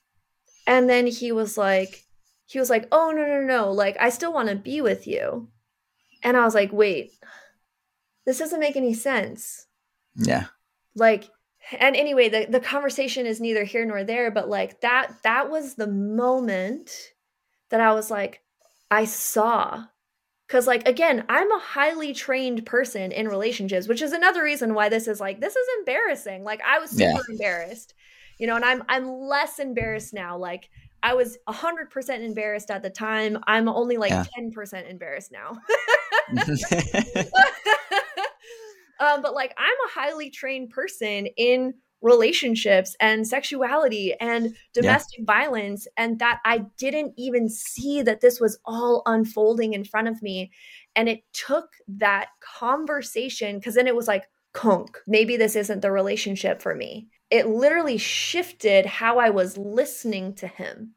and then he was like he was like oh no no no like i still want to be with you and i was like wait this doesn't make any sense yeah. like and anyway the, the conversation is neither here nor there but like that that was the moment that i was like i saw because like again i'm a highly trained person in relationships which is another reason why this is like this is embarrassing like i was super Yeah. embarrassed you know and i'm i'm less embarrassed now like i was 100% embarrassed at the time i'm only like Yeah. 10% embarrassed now um, but like I'm a highly trained person in relationships and sexuality and domestic violence, and that I didn't even see that this was all unfolding in front of me. And it took that conversation because then it was like, conk, maybe this isn't the relationship for me. It literally shifted how I was listening to him.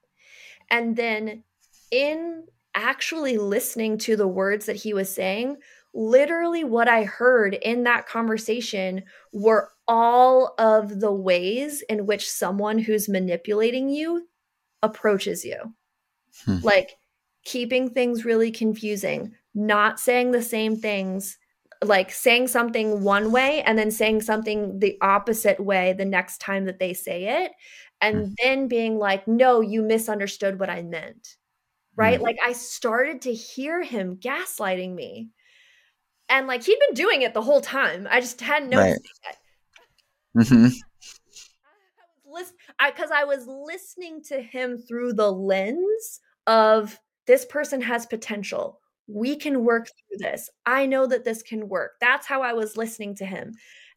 And then in actually listening to the words that he was saying, literally what I heard in that conversation were all of the ways in which someone who's manipulating you approaches you. Hmm. Like keeping things really confusing, not saying the same things, like saying something one way and then saying something the opposite way the next time that they say it. And then being like, no, you misunderstood what I meant. Right. Hmm. Like I started to hear him gaslighting me. And like he'd been doing it the whole time. I just hadn't Right. noticed it yet. Mhm. I I because I was listening to him through the lens of this person has potential. We can work through this. I know that this can work. That's how I was listening to him.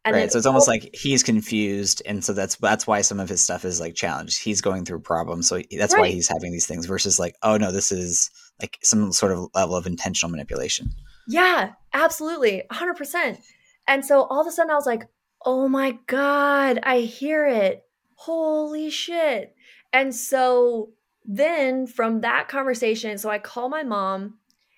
And right. So it's almost like he's confused, and so that's that's why some of his stuff is like challenged. He's going through problems, so that's right. why he's having these things. Versus like, oh no, this is like some sort of level of intentional manipulation. Yeah, absolutely, hundred percent. And so all of a sudden, I was like, oh my god, I hear it. Holy shit! And so then from that conversation, so I call my mom,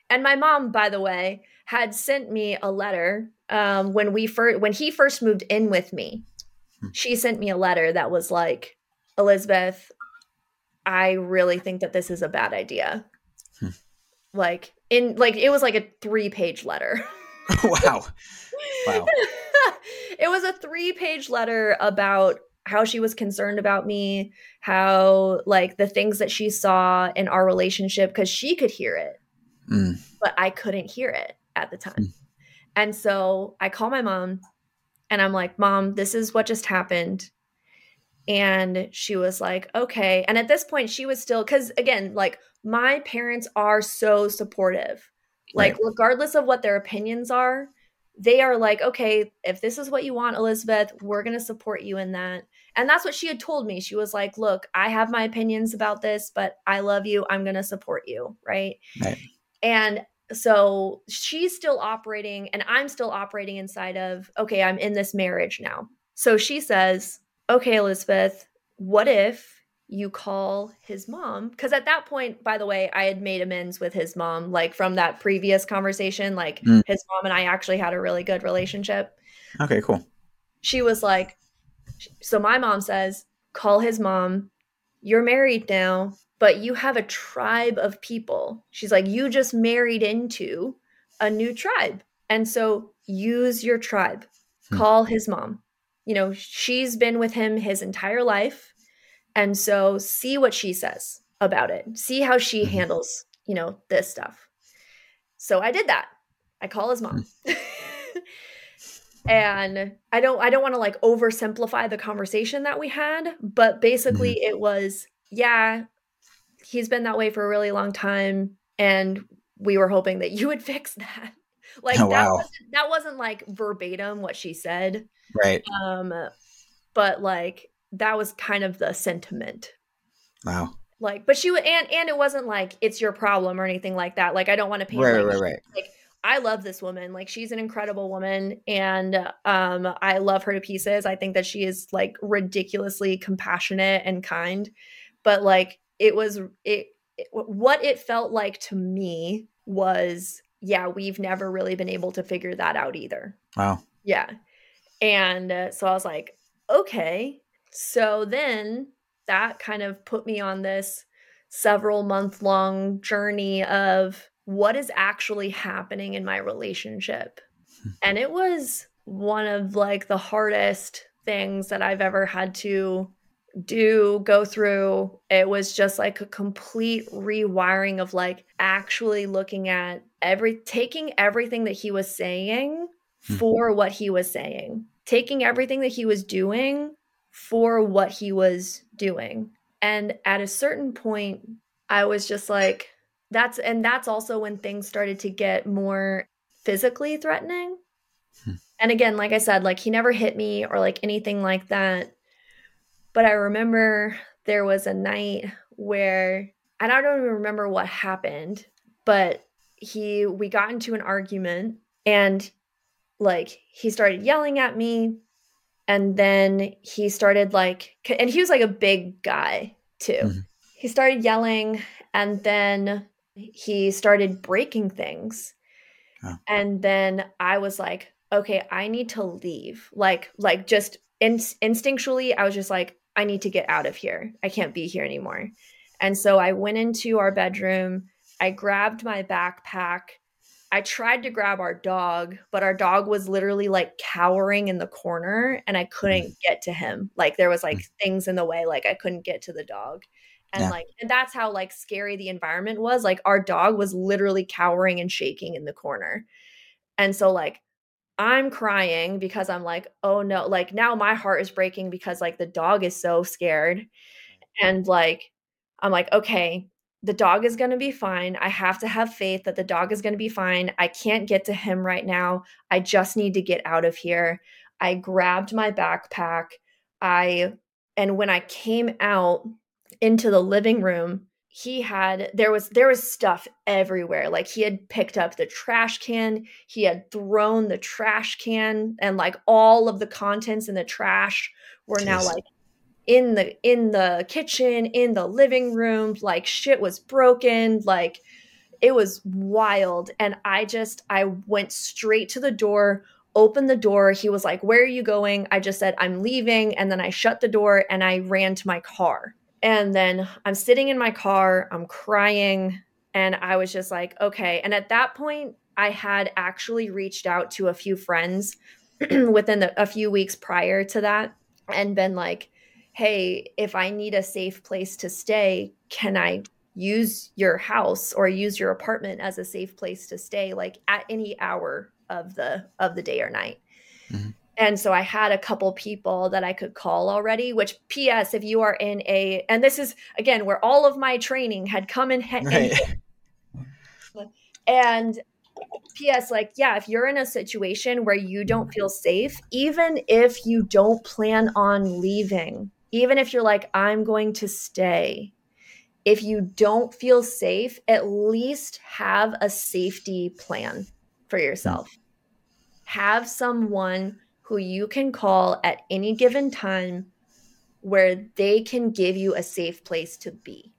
and my mom, by the way, had sent me a letter um, when we first when he first moved in with me. Hmm. She sent me a letter that was like, Elizabeth, I really think that this is a bad idea. Hmm. Like in like it was like a three page letter. wow. Wow. it was a three page letter about how she was concerned about me, how like the things that she saw in our relationship because she could hear it, mm. but I couldn't hear it at the time. Mm. And so I call my mom and I'm like, Mom, this is what just happened. And she was like, okay. And at this point, she was still, because again, like my parents are so supportive. Like, right. regardless of what their opinions are, they are like, okay, if this is what you want, Elizabeth, we're going to support you in that. And that's what she had told me. She was like, look, I have my opinions about this, but I love you. I'm going to support you. Right? right. And so she's still operating and I'm still operating inside of, okay, I'm in this marriage now. So she says, okay, Elizabeth, what if you call his mom? Because at that point, by the way, I had made amends with his mom, like from that previous conversation. Like mm. his mom and I actually had a really good relationship. Okay, cool. She was like, so my mom says, call his mom. You're married now but you have a tribe of people. She's like, you just married into a new tribe. And so use your tribe. Hmm. Call his mom. You know, she's been with him his entire life. And so see what she says about it. See how she mm-hmm. handles, you know, this stuff. So I did that. I call his mom. Hmm. and I don't I don't want to like oversimplify the conversation that we had, but basically mm-hmm. it was yeah, he's been that way for a really long time and we were hoping that you would fix that. Like oh, that, wow. wasn't, that wasn't like verbatim what she said. Right. Um but like that was kind of the sentiment. Wow. Like but she would and and it wasn't like it's your problem or anything like that. Like i don't want to paint right, like, right right. like i love this woman. Like she's an incredible woman and um i love her to pieces. I think that she is like ridiculously compassionate and kind. But like it was it, it what it felt like to me was yeah we've never really been able to figure that out either. Wow. Yeah. And uh, so i was like okay. So then that kind of put me on this several month long journey of what is actually happening in my relationship. And it was one of like the hardest things that i've ever had to do go through it was just like a complete rewiring of like actually looking at every taking everything that he was saying hmm. for what he was saying taking everything that he was doing for what he was doing and at a certain point i was just like that's and that's also when things started to get more physically threatening hmm. and again like i said like he never hit me or like anything like that but I remember there was a night where, and I don't even remember what happened, but he, we got into an argument and like he started yelling at me. And then he started like, and he was like a big guy too. Mm-hmm. He started yelling and then he started breaking things. Oh. And then I was like, okay, I need to leave. Like, like just in- instinctually, I was just like, I need to get out of here. I can't be here anymore. And so I went into our bedroom. I grabbed my backpack. I tried to grab our dog, but our dog was literally like cowering in the corner and I couldn't mm. get to him. Like there was like mm. things in the way, like I couldn't get to the dog. And yeah. like and that's how like scary the environment was. Like our dog was literally cowering and shaking in the corner. And so like I'm crying because I'm like, oh no, like now my heart is breaking because like the dog is so scared. Mm. And like, I'm like, okay, the dog is going to be fine. I have to have faith that the dog is going to be fine. I can't get to him right now. I just need to get out of here. I grabbed my backpack. I, and when I came out into the living room, he had there was there was stuff everywhere. Like he had picked up the trash can he had thrown the trash can and like all of the contents in the trash were Jeez. now like in the in the kitchen in the living room like shit was broken like it was wild. And i just i went straight to the door opened the door. He was like where are you going? I just said i'm leaving. And then i shut the door and i ran to my car and then I'm sitting in my car, I'm crying, and I was just like, okay. And at that point, I had actually reached out to a few friends within the, a few weeks prior to that and been like, hey, if I need a safe place to stay, can I use your house or use your apartment as a safe place to stay like at any hour of the of the day or night? Mm-hmm. And so I had a couple people that I could call already, which PS, if you are in a, and this is again where all of my training had come in. Right. and PS, like, yeah, if you're in a situation where you don't feel safe, even if you don't plan on leaving, even if you're like, I'm going to stay, if you don't feel safe, at least have a safety plan for yourself. Have someone who you can call at any given time where they can give you a safe place to be.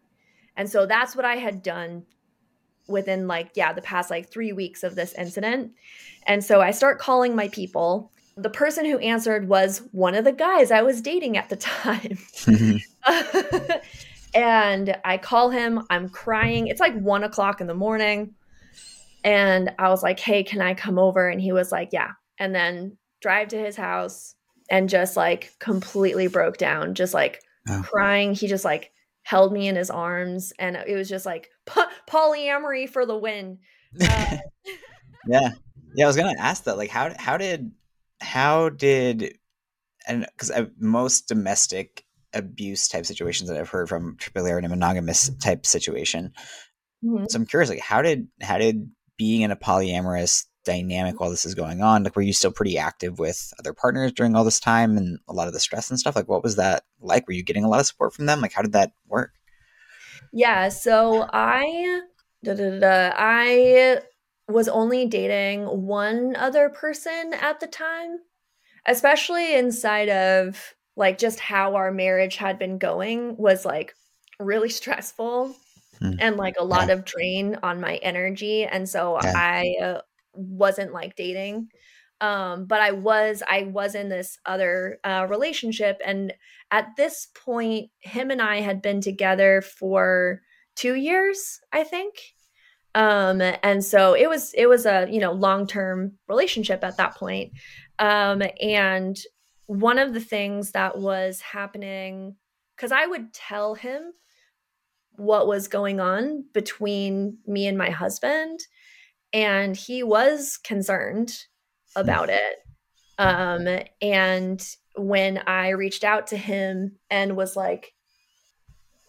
And so that's what I had done within like yeah, the past like 3 weeks of this incident. And so I start calling my people. The person who answered was one of the guys I was dating at the time. Mm-hmm. and I call him, I'm crying. It's like one o'clock in the morning. And I was like, hey, can I come over? And he was like, yeah. And then drive to his house and just like completely broke down, just like oh. crying. He just like held me in his arms and it was just like polyamory for the win. Uh, yeah. Yeah, I was going to ask that like how how did how did and cuz most domestic abuse type situations that I've heard from typically are in a monogamous type situation. Mm-hmm. So I'm curious like how did how did being in a polyamorous dynamic while this is going on? Like, were you still pretty active with other partners during all this time and a lot of the stress and stuff? Like, what was that like? Were you getting a lot of support from them? Like, how did that work? Yeah, so I, da, da, da, I was only dating one other person at the time, especially inside of like just how our marriage had been going was like really stressful hmm. and like a lot yeah. of drain on my energy and so yeah. i uh, wasn't like dating um but i was i was in this other uh relationship and at this point him and i had been together for 2 years i think um and so it was it was a you know long-term relationship at that point um and one of the things that was happening cuz i would tell him what was going on between me and my husband and he was concerned about it um and when i reached out to him and was like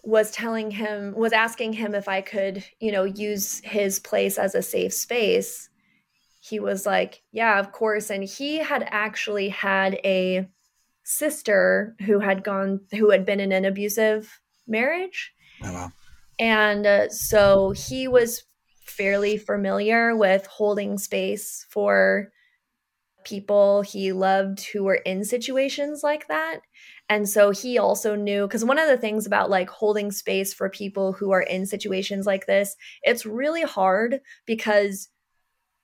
was telling him was asking him if i could you know use his place as a safe space he was like yeah of course and he had actually had a sister who had gone who had been in an abusive marriage oh, wow. and uh, so he was fairly familiar with holding space for people he loved who were in situations like that. And so he also knew because one of the things about like holding space for people who are in situations like this, it's really hard because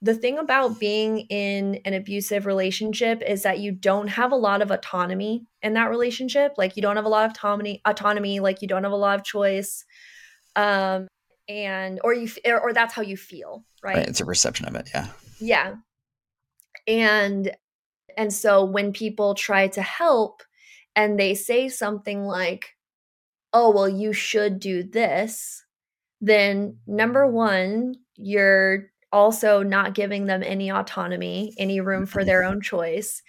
the thing about being in an abusive relationship is that you don't have a lot of autonomy in that relationship. Like you don't have a lot of autonomy, autonomy, like you don't have a lot of choice. Um, and or you or, or that's how you feel right? right it's a perception of it yeah yeah and and so when people try to help and they say something like oh well you should do this then number one you're also not giving them any autonomy, any room for mm-hmm. their own choice.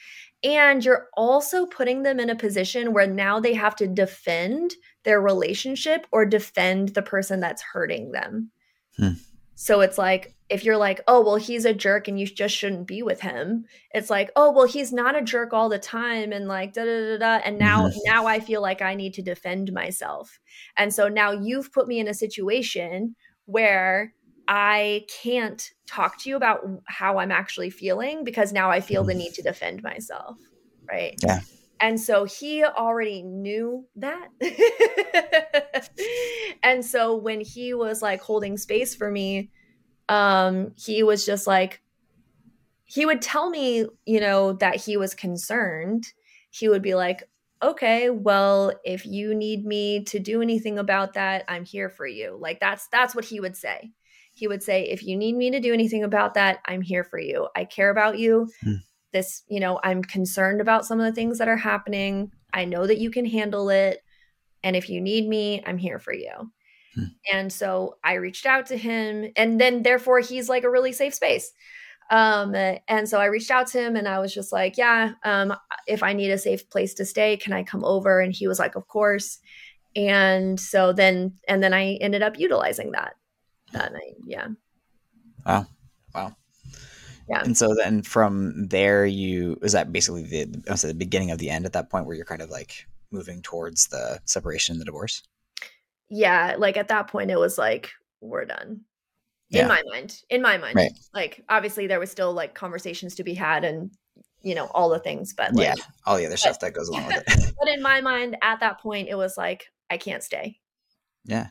And you're also putting them in a position where now they have to defend their relationship or defend the person that's hurting them. Hmm. So it's like, if you're like, oh, well, he's a jerk and you just shouldn't be with him, it's like, oh, well, he's not a jerk all the time. And like, da da da da. And now, mm-hmm. now I feel like I need to defend myself. And so now you've put me in a situation where I can't talk to you about how I'm actually feeling because now I feel the need to defend myself. Right. Yeah. And so he already knew that. and so when he was like holding space for me, um, he was just like, he would tell me, you know, that he was concerned. He would be like, okay, well, if you need me to do anything about that, I'm here for you. Like that's that's what he would say. He would say, if you need me to do anything about that, I'm here for you. I care about you. Hmm. This, you know, I'm concerned about some of the things that are happening. I know that you can handle it. And if you need me, I'm here for you. Hmm. And so I reached out to him, and then therefore he's like a really safe space. Um, and so I reached out to him and I was just like, yeah, um, if I need a safe place to stay, can I come over? And he was like, of course. And so then, and then I ended up utilizing that that night. Yeah. Wow. Wow. Yeah. And so then from there, you is that basically the the beginning of the end at that point where you're kind of like moving towards the separation and the divorce? Yeah, like at that point, it was like we're done. In yeah. my mind, in my mind, right. like obviously there was still like conversations to be had and you know all the things, but like, yeah, all the other but, stuff that goes along with it. but in my mind, at that point, it was like I can't stay. Yeah.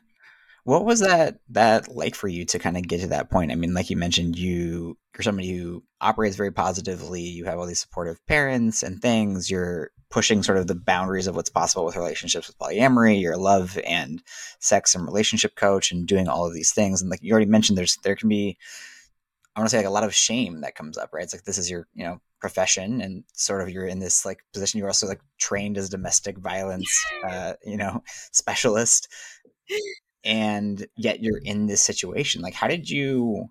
What was that that like for you to kind of get to that point? I mean, like you mentioned, you you're somebody who operates very positively. You have all these supportive parents and things. You're pushing sort of the boundaries of what's possible with relationships with polyamory. You're a love and sex and relationship coach, and doing all of these things. And like you already mentioned, there's there can be I want to say like a lot of shame that comes up, right? It's like this is your, you know, profession and sort of you're in this like position. You're also like trained as domestic violence, uh, you know, specialist and yet you're in this situation like how did you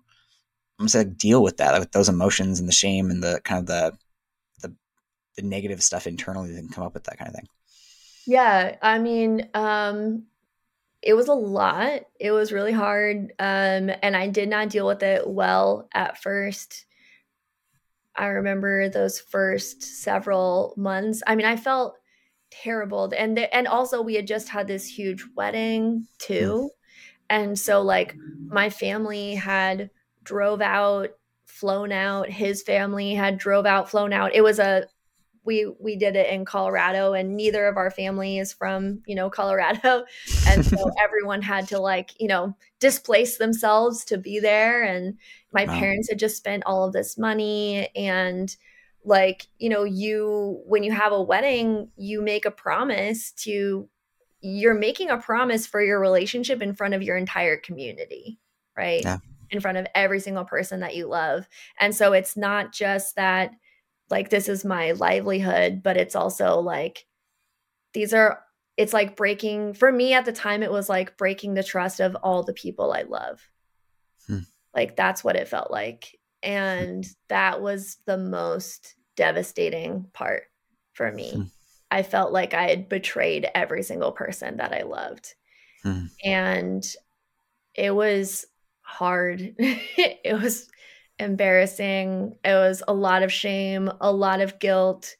almost like deal with that like, with those emotions and the shame and the kind of the the, the negative stuff internally that can come up with that kind of thing? Yeah i mean um it was a lot. It was really hard um and i did not deal with it well at first. I remember those first several months. I mean i felt terrible. And the, and also we had just had this huge wedding too. Mm. and so like my family had drove out flown out his family had drove out flown out. It was a we we did it in Colorado and neither of our family is from you know Colorado. And so everyone had to like you know displace themselves to be there. And my wow. parents had just spent all of this money and like you know you when you have a wedding you make a promise to you're making a promise for your relationship in front of your entire community right yeah. in front of every single person that you love and so it's not just that like this is my livelihood but it's also like these are it's like breaking for me at the time it was like breaking the trust of all the people i love hmm. like that's what it felt like and that was the most devastating part for me. Hmm. I felt like I had betrayed every single person that I loved. Hmm. And it was hard. it was embarrassing. It was a lot of shame, a lot of guilt.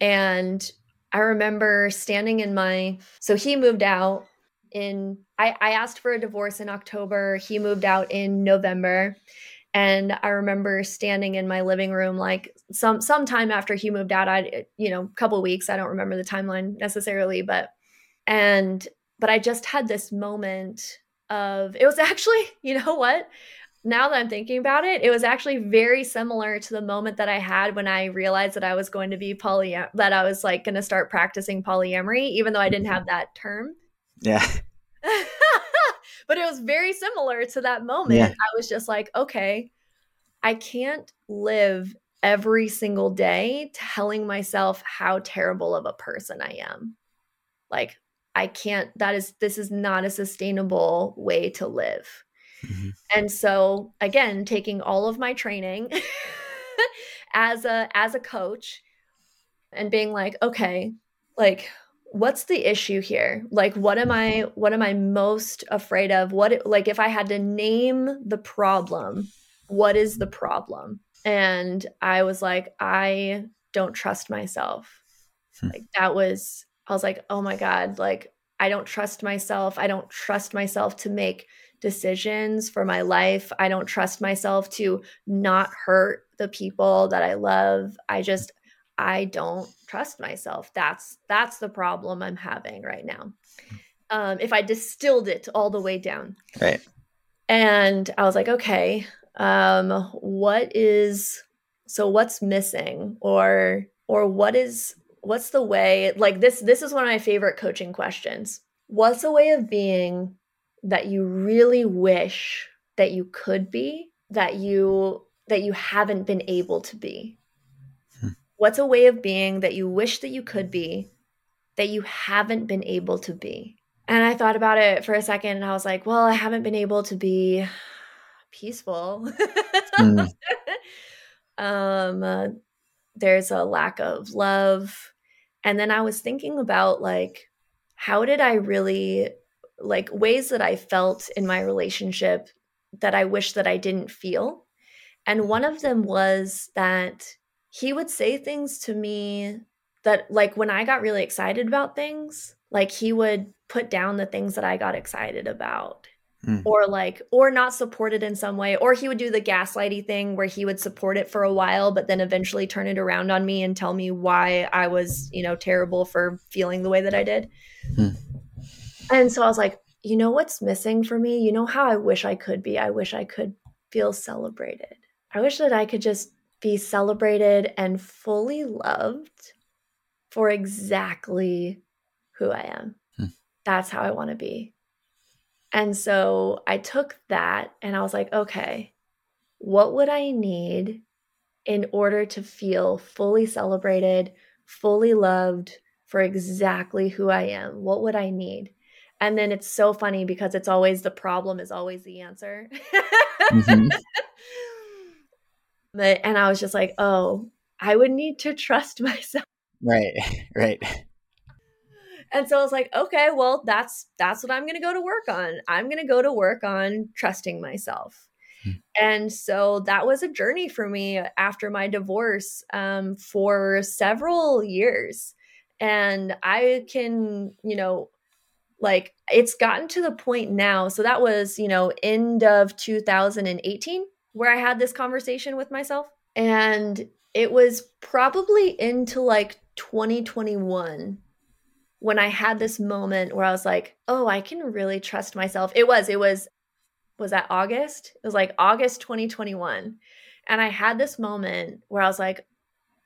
And I remember standing in my so he moved out in I, I asked for a divorce in October. He moved out in November. And I remember standing in my living room like some sometime after he moved out, I you know, a couple weeks, I don't remember the timeline necessarily, but and but I just had this moment of it was actually, you know what? Now that I'm thinking about it, it was actually very similar to the moment that I had when I realized that I was going to be poly that I was like going to start practicing polyamory even though I didn't have that term. Yeah. but it was very similar to that moment. Yeah. I was just like, okay, I can't live every single day telling myself how terrible of a person I am. Like, I can't, that is, this is not a sustainable way to live. Mm-hmm. And so again, taking all of my training as a as a coach and being like, okay, like what's the issue here? Like what am I what am I most afraid of? What like if I had to name the problem, what is the problem? And I was like, I don't trust myself. Hmm. Like that was I was like, "Oh my god, like I don't trust myself. I don't trust myself to make decisions for my life. I don't trust myself to not hurt the people that I love. I just I don't trust myself. That's that's the problem I'm having right now. Um, if I distilled it all the way down. Right. And I was like, okay, um, what is so what's missing or or what is what's the way like this this is one of my favorite coaching questions. What's a way of being that you really wish that you could be that you that you haven't been able to be hmm. What's a way of being that you wish that you could be that you haven't been able to be and i thought about it for a second and i was like well i haven't been able to be peaceful mm. um uh, there's a lack of love and then i was thinking about like how did i really like ways that I felt in my relationship that I wish that I didn't feel. And one of them was that he would say things to me that, like, when I got really excited about things, like, he would put down the things that I got excited about. Mm. Or like, or not support it in some way, or he would do the gaslighty thing where he would support it for a while, but then eventually turn it around on me and tell me why I was, you know, terrible for feeling the way that I did. Mm. And so I was like, you know what's missing for me? You know how I wish I could be? I wish I could feel celebrated. I wish that I could just be celebrated and fully loved for exactly who I am. Hmm. That's how I want to be. And so I took that and I was like, okay, what would I need in order to feel fully celebrated, fully loved for exactly who I am? What would I need? and then it's so funny because it's always the problem is always the answer mm-hmm. but and i was just like oh i would need to trust myself. Right right. And so i was like okay well that's that's what i'm going to go to work on. I'm going to go to work on trusting myself. Hmm. and so that was a journey for me after my divorce um, for several years. And i can you know like it's gotten to the point now. So that was you know end of 2018 where i had this conversation with myself and it was probably into like 2021 when i had this moment where i was like oh i can really trust myself it was it was was that august it was like august 2021 and i had this moment where i was like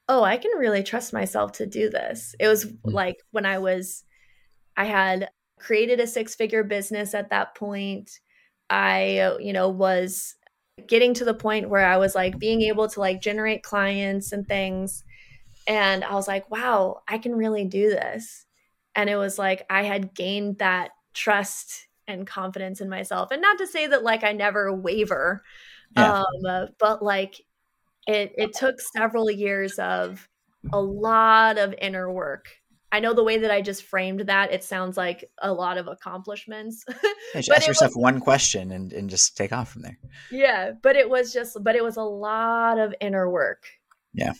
oh i can really trust myself to do this it was hmm. like when i was i had created a six figure business at that point. I, you know, was getting to the point where I was like being able to like generate clients and things. And I was like, wow, I can really do this. And it was like I had gained that trust and confidence in myself. And not to say that like I never waver, yeah. um, but like it it took several years of a lot of inner work I know the way that I just framed that, it sounds like a lot of accomplishments. Ask yourself was, one question and, and just take off from there. Yeah. But it was just, but it was a lot of inner work. Yeah.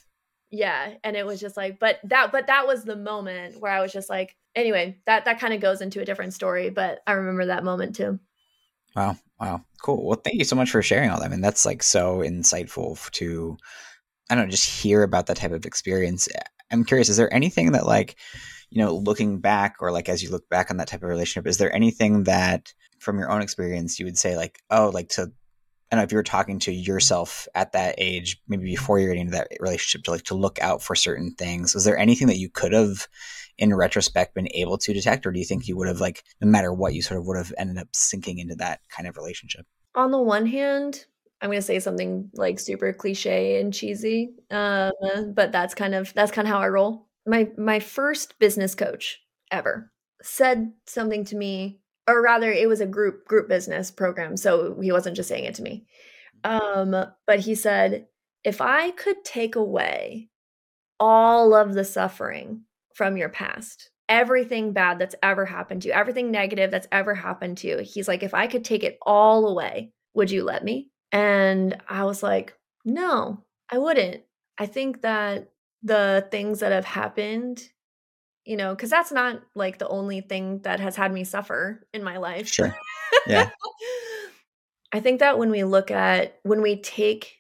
Yeah. And it was just like, but that, but that was the moment where I was just like, anyway, that, that kind of goes into a different story, but I remember that moment too. Wow. Wow. Cool. Well, thank you so much for sharing all that. I mean, that's like so insightful to, I don't know, just hear about that type of experience. I'm curious, is there anything that like, you know, looking back or like as you look back on that type of relationship, is there anything that from your own experience you would say like, oh, like to I don't know if you were talking to yourself at that age, maybe before you're getting into that relationship, to like to look out for certain things. Was there anything that you could have, in retrospect, been able to detect, or do you think you would have like, no matter what, you sort of would have ended up sinking into that kind of relationship? On the one hand, I'm to say something like super cliche and cheesy, um, but that's kind of that's kind of how I roll. My my first business coach ever said something to me or rather it was a group group business program so he wasn't just saying it to me um but he said if i could take away all of the suffering from your past everything bad that's ever happened to you everything negative that's ever happened to you he's like if i could take it all away would you let me and i was like no i wouldn't i think that the things that have happened you know, because that's not like the only thing that has had me suffer in my life. Sure. Yeah. I think that when we look at, when we take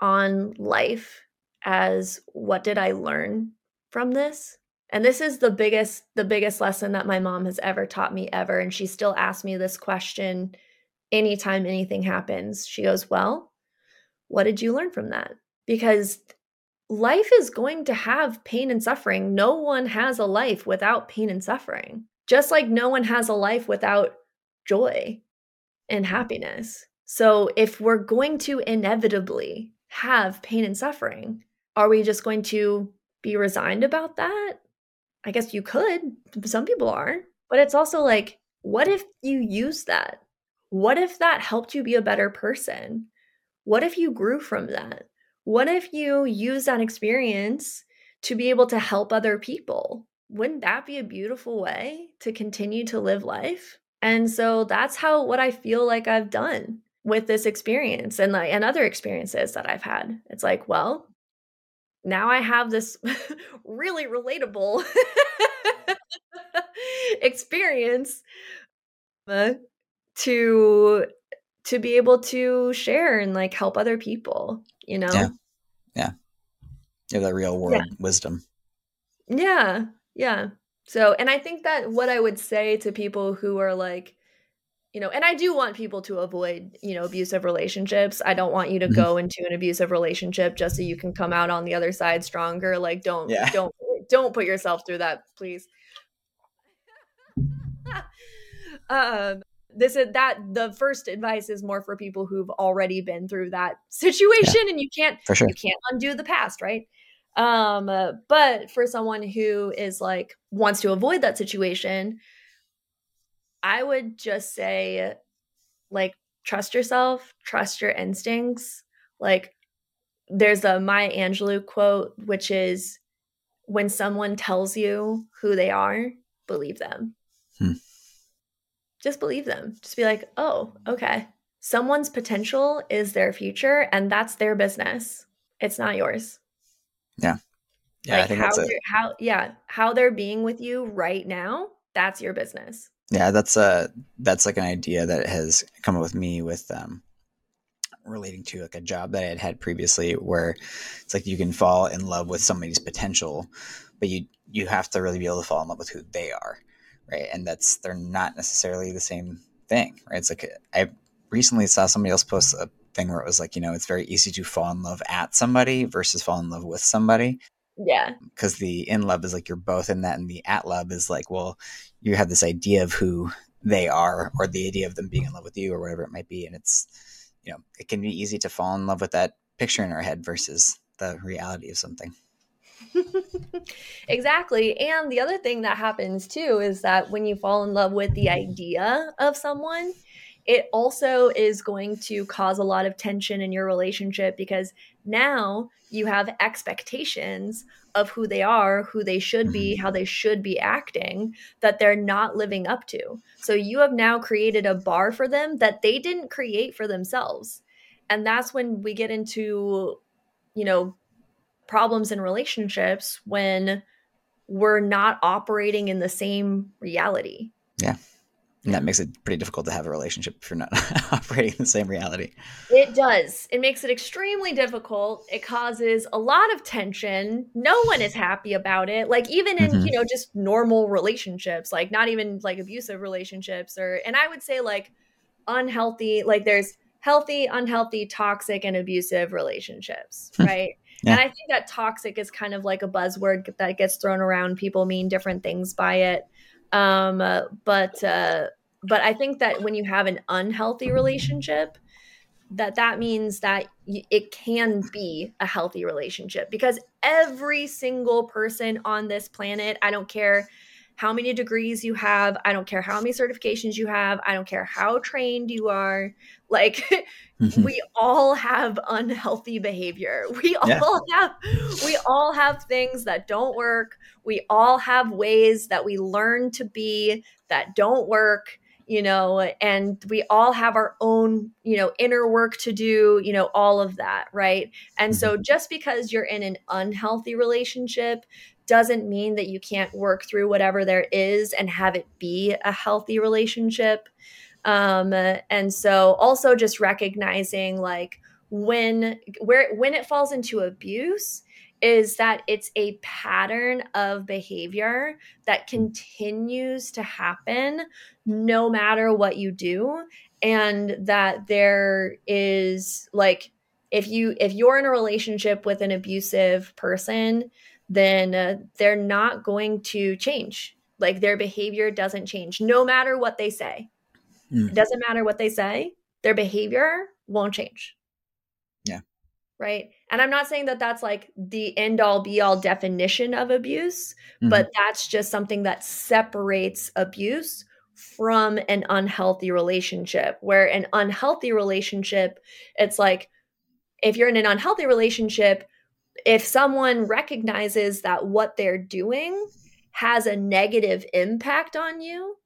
on life as what did I learn from this? And this is the biggest, the biggest lesson that my mom has ever taught me ever. And she still asks me this question anytime anything happens. She goes, Well, what did you learn from that? Because life is going to have pain and suffering. No one has a life without pain and suffering, just like no one has a life without joy and happiness. So, if we're going to inevitably have pain and suffering, are we just going to be resigned about that? I guess you could. Some people are. But it's also like, what if you use that? What if that helped you be a better person? What if you grew from that? What if you use that experience to be able to help other people? Wouldn't that be a beautiful way to continue to live life? And so that's how what I feel like I've done with this experience and like and other experiences that I've had. It's like, well, now I have this really relatable experience uh, to to be able to share and like help other people you know? Yeah. Yeah. You have that real world yeah. wisdom. Yeah. Yeah. So, and I think that what I would say to people who are like, you know, and I do want people to avoid, you know, abusive relationships. I don't want you to mm-hmm. go into an abusive relationship just so you can come out on the other side stronger. Like don't yeah. don't don't put yourself through that, please. um this is that the first advice is more for people who've already been through that situation yeah, and you can't sure. you can't undo the past right? Um uh, but for someone who is like wants to avoid that situation i would just say like trust yourself trust your instincts. Like there's a maya angelou quote which is when someone tells you who they are believe them just believe them. Just be like, oh, okay. Someone's potential is their future, and that's their business. It's not yours. Yeah. Yeah. Like I think how, that's it. how, yeah, how they're being with you right now, that's your business. Yeah. That's a, that's like an idea that has come up with me with, um, relating to like a job that I had had previously where it's like you can fall in love with somebody's potential, but you, you have to really be able to fall in love with who they are right? And that's they're not necessarily the same thing, right? It's like I recently saw somebody else post a thing where it was like, you know, it's very easy to fall in love at somebody versus fall in love with somebody. Yeah. Because the in love is like you're both in that, and the at love is like, well, you have this idea of who they are or the idea of them being in love with you or whatever it might be. And it's, you know, it can be easy to fall in love with that picture in our head versus the reality of something. Exactly. And the other thing that happens too is that when you fall in love with the idea of someone, it also is going to cause a lot of tension in your relationship because now you have expectations of who they are, who they should be, mm-hmm. how they should be acting that they're not living up to. So you have now created a bar for them that they didn't create for themselves. And that's when we get into, you know, problems in relationships when we're not operating in the same reality. Yeah. And that makes it pretty difficult to have a relationship if you're not operating in the same reality. It does. It makes it extremely difficult. It causes a lot of tension. No one is happy about it. Like even in, mm-hmm. you know, just normal relationships, like not even like abusive relationships or and I would say like unhealthy, like there's healthy, unhealthy, toxic and abusive relationships, hmm. right? Yeah. And I think that toxic is kind of like a buzzword that gets thrown around. People mean different things by it. Um, but uh, but I think that when you have an unhealthy relationship, that that means that it can be a healthy relationship because every single person on this planet, I don't care how many degrees you have. I don't care how many certifications you have. I don't care how trained you are. Like, mm-hmm. we all have unhealthy behavior. We yeah. all have, we all have things that don't work. We all have ways that we learn to be that don't work you know, and we all have our own, you know, inner work to do, you know, all of that, right? And so mm-hmm. just because you're in an unhealthy relationship doesn't mean that you can't work through whatever there is and have it be a healthy relationship. Um, and so also just recognizing like when where when it falls into abuse is that it's a pattern of behavior that continues to happen no matter what you do and that there is like if you if you're in a relationship with an abusive person then uh, they're not going to change. Like their behavior doesn't change no matter what they say. Mm. it doesn't matter what they say their behavior won't change. Yeah. Right? And i'm not saying that that's like the end all be all definition of abuse mm-hmm. but that's just something that separates abuse from an unhealthy relationship where an unhealthy relationship it's like if you're in an unhealthy relationship if someone recognizes that what they're doing has a negative impact on you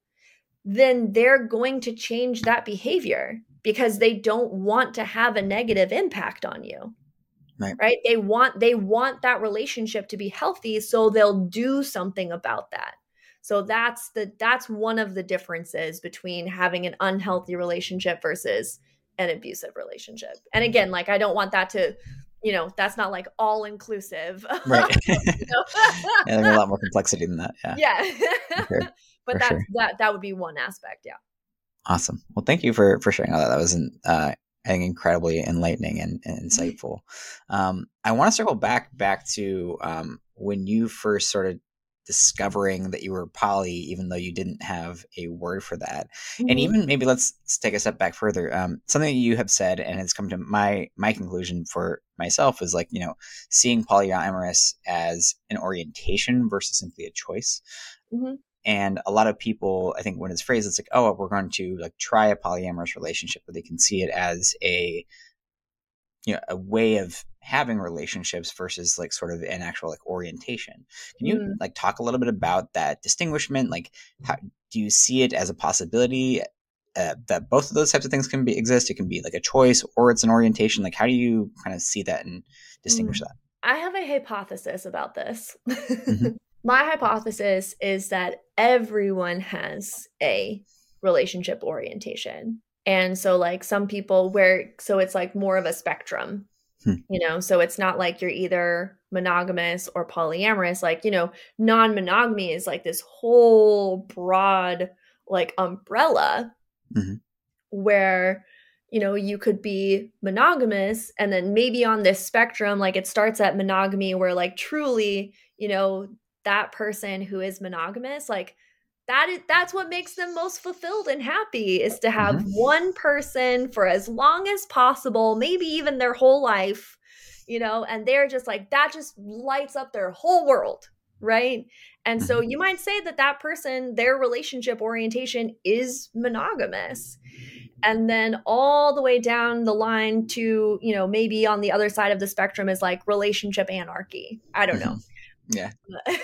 then they're going to change that behavior because they don't want to have a negative impact on you. Right. right? They want they want that relationship to be healthy so they'll do something about that. So that's the that's one of the differences between having an unhealthy relationship versus an abusive relationship. And again like i don't want that to you know that's not like all inclusive right yeah there's a lot more complexity than that yeah yeah sure. but that's sure. that that would be one aspect yeah awesome well thank you for for sharing all that that was an uh I think incredibly enlightening and, and mm-hmm. insightful. Um, I want to circle back back to um, when you first started discovering that you were poly, even though you didn't have a word for that. Mm-hmm. And even maybe let's, let's, take a step back further. Um, something that you have said and has come to my my conclusion for myself is like you know seeing polyamorous as an orientation versus simply a choice. Mm-hmm. And a lot of people, I think, when it's phrased, it's like, oh, we're going to like try a polyamorous relationship, but they can see it as a you know a way of having relationships versus like sort of an actual like orientation. Can you mm. like talk a little bit about that distinguishment? Like, how do you see it as a possibility uh, that both of those types of things can be exist? It can be like a choice or it's an orientation. Like, how do you kind of see that and distinguish mm. that? I have a hypothesis about this. mm-hmm. My hypothesis is that everyone has a relationship orientation. And so, like, some people where, so it's like more of a spectrum, hmm. you know? So it's not like you're either monogamous or polyamorous. Like, you know, non monogamy is like this whole broad, like, umbrella mm-hmm. where, you know, you could be monogamous and then maybe on this spectrum, like, it starts at monogamy where, like, truly, you know, that person who is monogamous like that is that's what makes them most fulfilled and happy is to have mm-hmm. one person for as long as possible maybe even their whole life you know and they're just like that just lights up their whole world right and so mm-hmm. you might say that that person their relationship orientation is monogamous and then all the way down the line to you know maybe on the other side of the spectrum is like relationship anarchy i don't know mm-hmm. Yeah.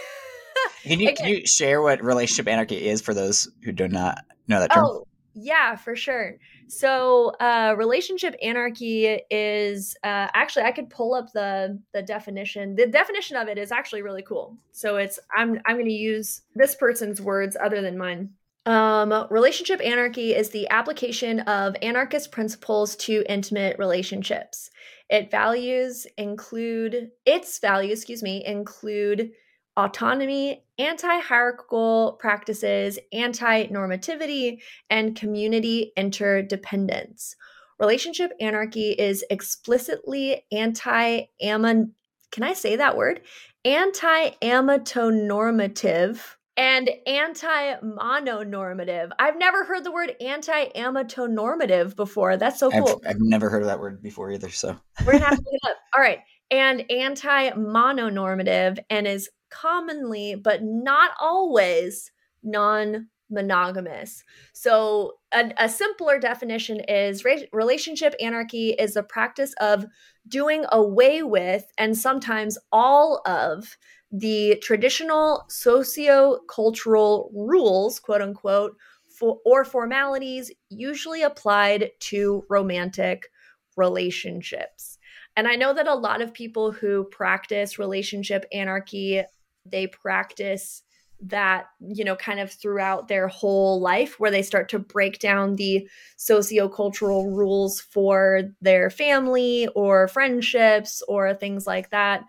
can you can you share what relationship anarchy is for those who do not know that term? Oh, yeah, for sure. So, uh, relationship anarchy is uh, actually I could pull up the the definition. The definition of it is actually really cool. So it's I'm I'm going to use this person's words other than mine. Um, relationship anarchy is the application of anarchist principles to intimate relationships. It values include its values, excuse me, include autonomy, anti-hierarchical practices, anti-normativity, and community interdependence. Relationship anarchy is explicitly anti-amon can I say that word? Anti-amatonormative and anti-mononormative. I've never heard the word anti-amatonormative before. That's so cool. I've, I've, never heard of that word before either. So we're gonna have to look it up. All right. And anti-mononormative and is commonly, but not always, non monogamous. So, a, a, simpler definition is relationship anarchy is the practice of doing away with and sometimes all of the traditional socio-cultural rules, quote unquote, for, or formalities usually applied to romantic relationships. And I know that a lot of people who practice relationship anarchy, they practice that you know kind of throughout their whole life where they start to break down the sociocultural rules for their family or friendships or things like that.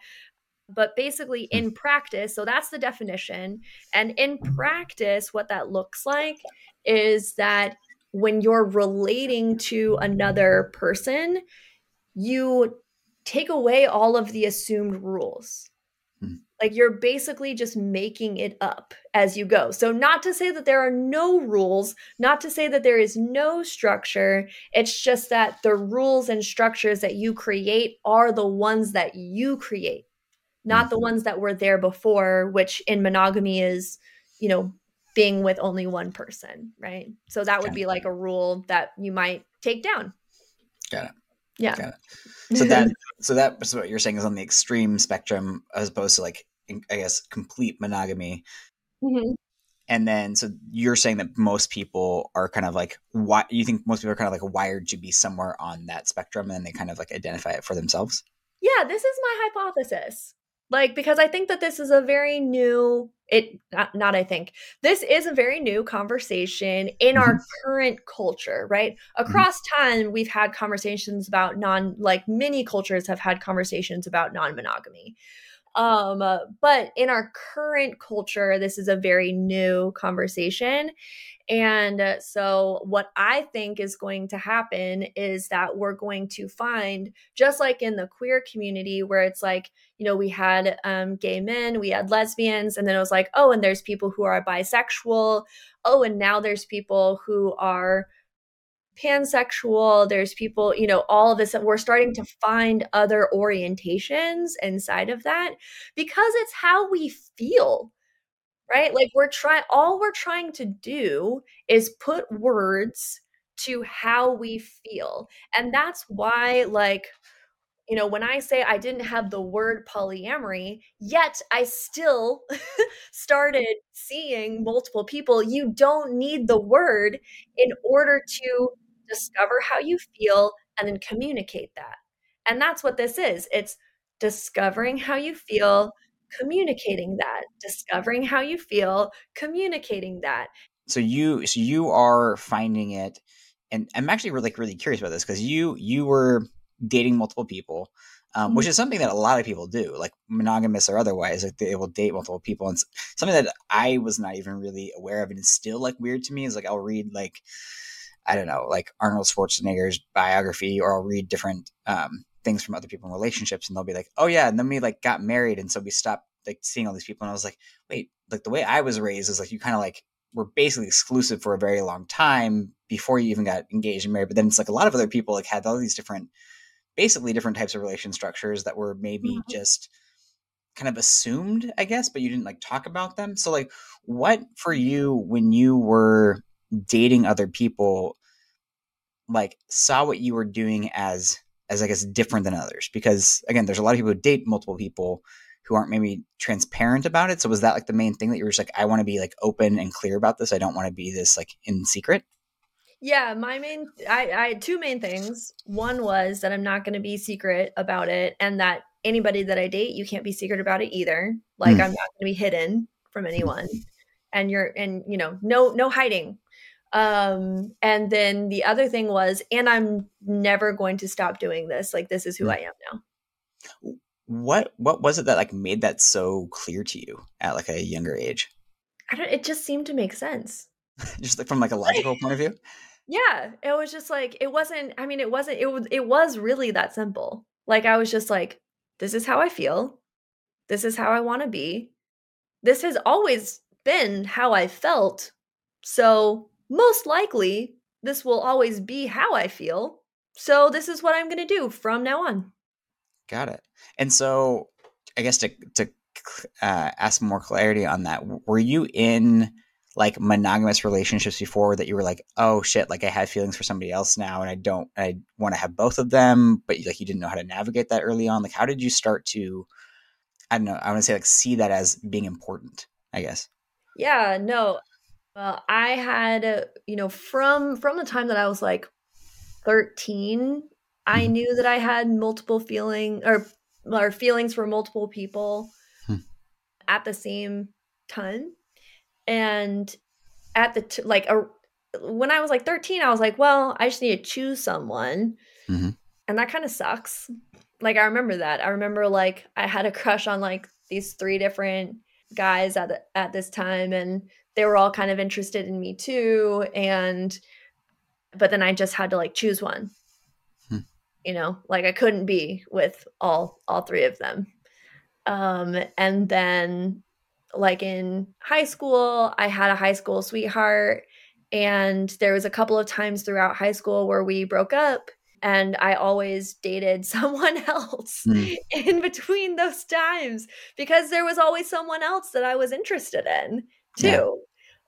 But basically in practice so that's the definition. And in practice what that looks like is that when you're relating to another person you take away all of the assumed rules. hmm. Like you're basically just making it up as you go so not to say that there are no rules not to say that there is no structure it's just that the rules and structures that you create are the ones that you create not the mm-hmm. ones that were there before, which in monogamy is, you know, being with only one person, right? So that would be like a rule that you might take down. Got it. Yeah. Got it. So that so that so what you're saying is on the extreme spectrum as opposed to like I guess complete monogamy. Mm-hmm. And then so you're saying that most people are kind of like why you think most people are kind of like wired to be somewhere on that spectrum and they kind of like identify it for themselves? Yeah, this is my hypothesis like because i think that this is a very new it not, not, i think this is a very new conversation in our mm-hmm. current culture right mm-hmm. across time we've had conversations about non like many cultures have had conversations about non-monogamy um uh, but in our current culture this is a very new conversation and uh, so, what I think is going to happen is that we're going to find, just like in the queer community, where it's like, you know, we had um, gay men, we had lesbians, and then it was like, oh, and there's people who are bisexual. Oh, and now there's people who are pansexual. There's people, you know, all of this. We're starting to find other orientations inside of that because it's how we feel right? Like we're trying, all we're trying to do is put words to how we feel. And that's why, like, you know, when I say I didn't have the word polyamory, yet I still started seeing multiple people, you don't need the word in order to discover how you feel and then communicate that. And that's what this is it's discovering how you feel, communicating that, discovering how you feel, communicating that. So you so you are finding it and I'm actually really really curious about this because you you were dating multiple people. Um, mm-hmm. which is something that a lot of people do, like monogamous or otherwise, like they will date multiple people. And something that I was not even really aware of and is still like weird to me is like I'll read like I don't know, like Arnold Schwarzenegger's biography, or I'll read different um, things from other people in relationships and they'll be like, oh yeah, and then we like got married and so we stopped like seeing all these people and I was like, wait, like the way I was raised is like you kind of like were basically exclusive for a very long time before you even got engaged and married. But then it's like a lot of other people like had all these different, basically different types of relation structures that were maybe mm-hmm. just kind of assumed, I guess, but you didn't like talk about them. So like what for you when you were dating other people, like saw what you were doing as as I guess different than others because again, there's a lot of people who date multiple people who aren't maybe transparent about it. So was that like the main thing that you were just like, I want to be like open and clear about this. I don't want to be this like in secret. Yeah, my main I, I had two main things. One was that I'm not going to be secret about it, and that anybody that I date, you can't be secret about it either. Like mm. I'm not going to be hidden from anyone, and you're and you know no no hiding um and then the other thing was and i'm never going to stop doing this like this is who mm. i am now. What what was it that like made that so clear to you at like a younger age? I don't it just seemed to make sense. Just like from like a logical point of view? Yeah it was just like it wasn't i mean it wasn't it was it was really that simple. Like i was just like this is how i feel. This is how i want to be. This has always been how i felt. So most likely this will always be how I feel. So this is what I'm going to do from now on. Got it. And so I guess to to uh, ask more clarity on that, were you in like monogamous relationships before that you were like, oh shit, like I had feelings for somebody else now and I don't, I want to have both of them, but like you didn't know how to navigate that early on? Like, how did you start to, I don't know, I want to say like see that as being important, I guess? Yeah, no. Well, I had, you know, from from the time that I was like 13, I Mhm. knew that I had multiple feeling or or feelings for multiple people Hmm. at the same time. And at the t- like a, when I was like 13, I was like, well, I just need to choose someone. Mhm. And that kind of sucks. Like I remember that. I remember like I had a crush on like these three different guys at the, at this time and they were all kind of interested in me too and but then I just had to like choose one. Hmm. You know, like I couldn't be with all all three of them. Um and then like in high school, I had a high school sweetheart and there was a couple of times throughout high school where we broke up and I always dated someone else Mm. in between those times because there was always someone else that I was interested in Yeah. too.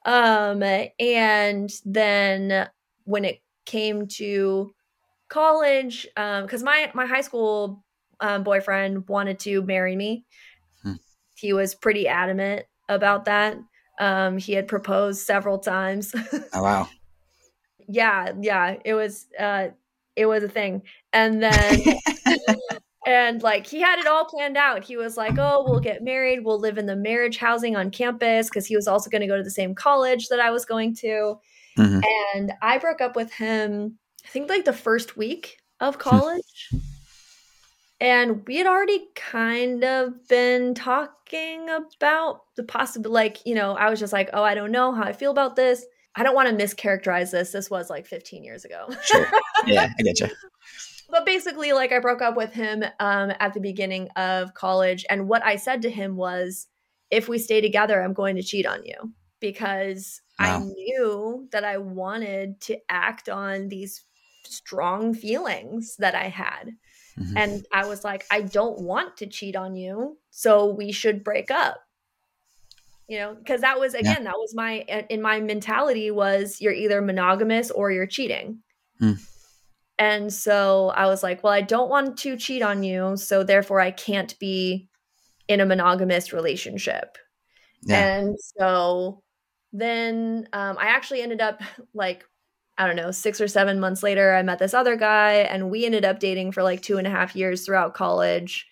Um and then when it came to college um cuz my my high school um, boyfriend wanted to marry me. Hmm. He was pretty adamant about that. Um he had proposed several times. Oh, wow. yeah, yeah, it was uh it was a thing. And then and like he had it all planned out. He was like, "Oh, we'll get married. We'll live in the marriage housing on campus because he was also going to go to the same college that I was going to." Mhm. And I broke up with him I think like the first week of college. and we had already kind of been talking about the possible like, you know, I was just like, "Oh, I don't know how I feel about this." I don't want to mischaracterize this. This was like 15 years ago. Sure. Yeah, I get you. But basically like i broke up with him um, at the beginning of college and what i said to him was if we stay together i'm going to cheat on you. Because i knew that i wanted to act on these strong feelings that i had. Mhm. and i was like i don't want to cheat on you so we should break up. You know because that was again that was my in my mentality was you're either monogamous or you're cheating. Hmm. And so i was like well i don't want to cheat on you so therefore i can't be in a monogamous relationship Yeah. and so then um, I actually ended up like, I don't know, six or seven months later, I met this other guy and we ended up dating for like two and a half years throughout college.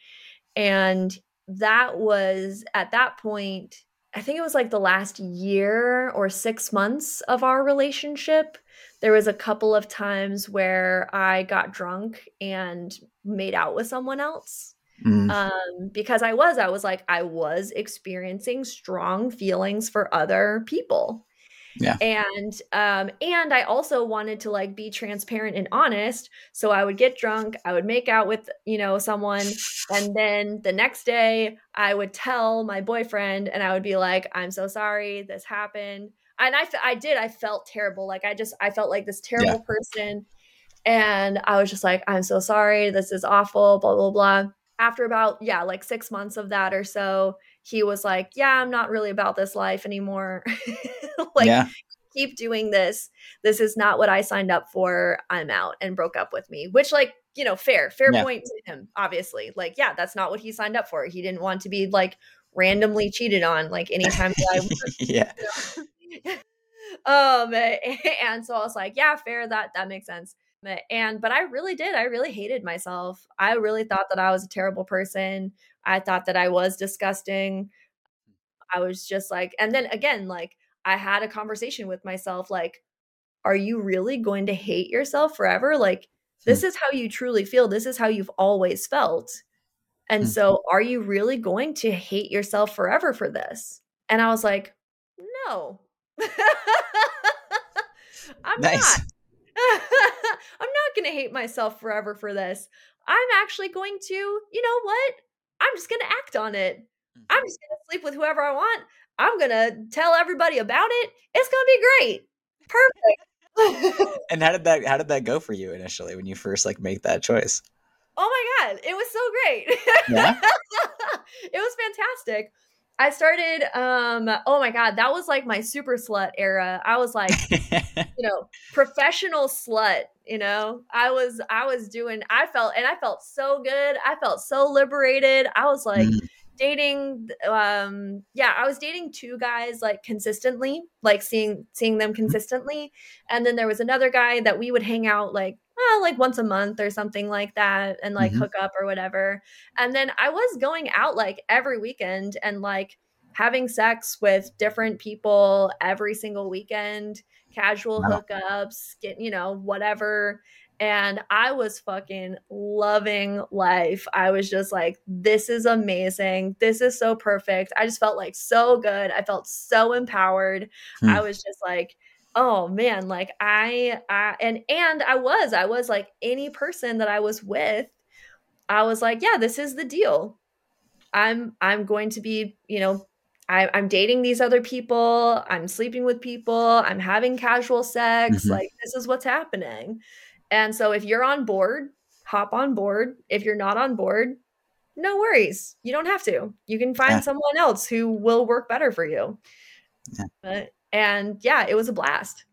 And that was at that point, I think it was like the last year or six months of our relationship. There was a couple of times where I got drunk and made out with someone else Mm. um because i was i was like i was experiencing strong feelings for other people Yeah. and um and i also wanted to like be transparent and honest so i would get drunk i would make out with you know someone and then the next day i would tell my boyfriend and i would be like i'm so sorry this happened and i i did i felt terrible like i just i felt like this terrible person and i was just like i'm so sorry this is awful blah blah blah. After about yeah like six months of that or so he was like yeah i'm not really about this life anymore. Like yeah. keep doing this. This is not what i signed up for. I'm out and broke up with me which like you know fair fair Yeah. point to him obviously. Like yeah that's not what he signed up for. He didn't want to be like randomly cheated on like anytime that i yeah. Um and so i was like yeah fair that that makes sense. And but i really did i really hated myself. I really thought that i was a terrible person. I thought that i was disgusting. I was just like and then again like i had a conversation with myself like are you really going to hate yourself forever? Like this is how you truly feel. This is how you've always felt. And Hmm. so are you really going to hate yourself forever for this? And i was like no i'm Nice. not i'm not going to hate myself forever for this i'm actually going to you know what i'm just going to act on it mm-hmm. i'm just going to sleep with whoever i want i'm going to tell everybody about it it's going to be great perfect And how did that how did that go for you initially when you first like make that choice? Oh my god, it was so great. Yeah? it was fantastic. I started um oh my god, that was like my super slut era. I was like, you know, professional slut, you know. I was I was doing I felt and I felt so good. I felt so liberated. I was like Mm. dating um yeah, I was dating two guys like consistently, like seeing seeing them consistently. And then there was another guy that we would hang out like uh, like once a month or something like that and like Mhm. hook up or whatever. And then I was going out like every weekend and like having sex with different people every single weekend, casual Wow. hookups, get you know, whatever. And I was fucking loving life. I was just like, this is amazing. This is so perfect. I just felt like so good. I felt so empowered. Hmm. I was just like, oh man, like I, I and and I was, I was like any person that I was with, I was like, yeah, this is the deal. I'm I'm going to be, you know, I, I'm dating these other people. I'm sleeping with people. I'm having casual sex. Mhm. Like this is what's happening. And so if you're on board, hop on board. If you're not on board, no worries. You don't have to. You can find Yeah. someone else who will work better for you. Yeah. But, and yeah, it was a blast.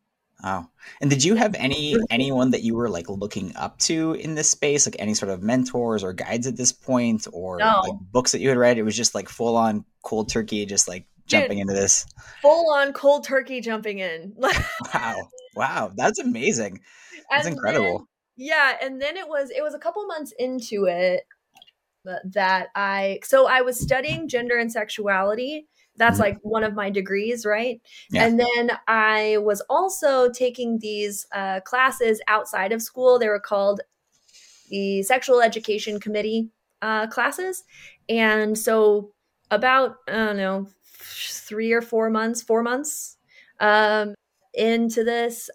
Oh, and did you have any anyone that you were like looking up to in this space, like any sort of mentors or guides at this point, or No. like books that you had read? It was just like full on cold turkey, just like jumping into this. Full on cold turkey jumping in. Wow, wow, that's amazing. That's And incredible. then- yeah, and then it was it was a couple months into it that I so I was studying gender and sexuality. That's Mhm. like one of my degrees, right? Yeah. And then I was also taking these uh, classes outside of school. They were called the Sexual Education Committee uh, classes, and so about I don't know three or four months, four months um, into this,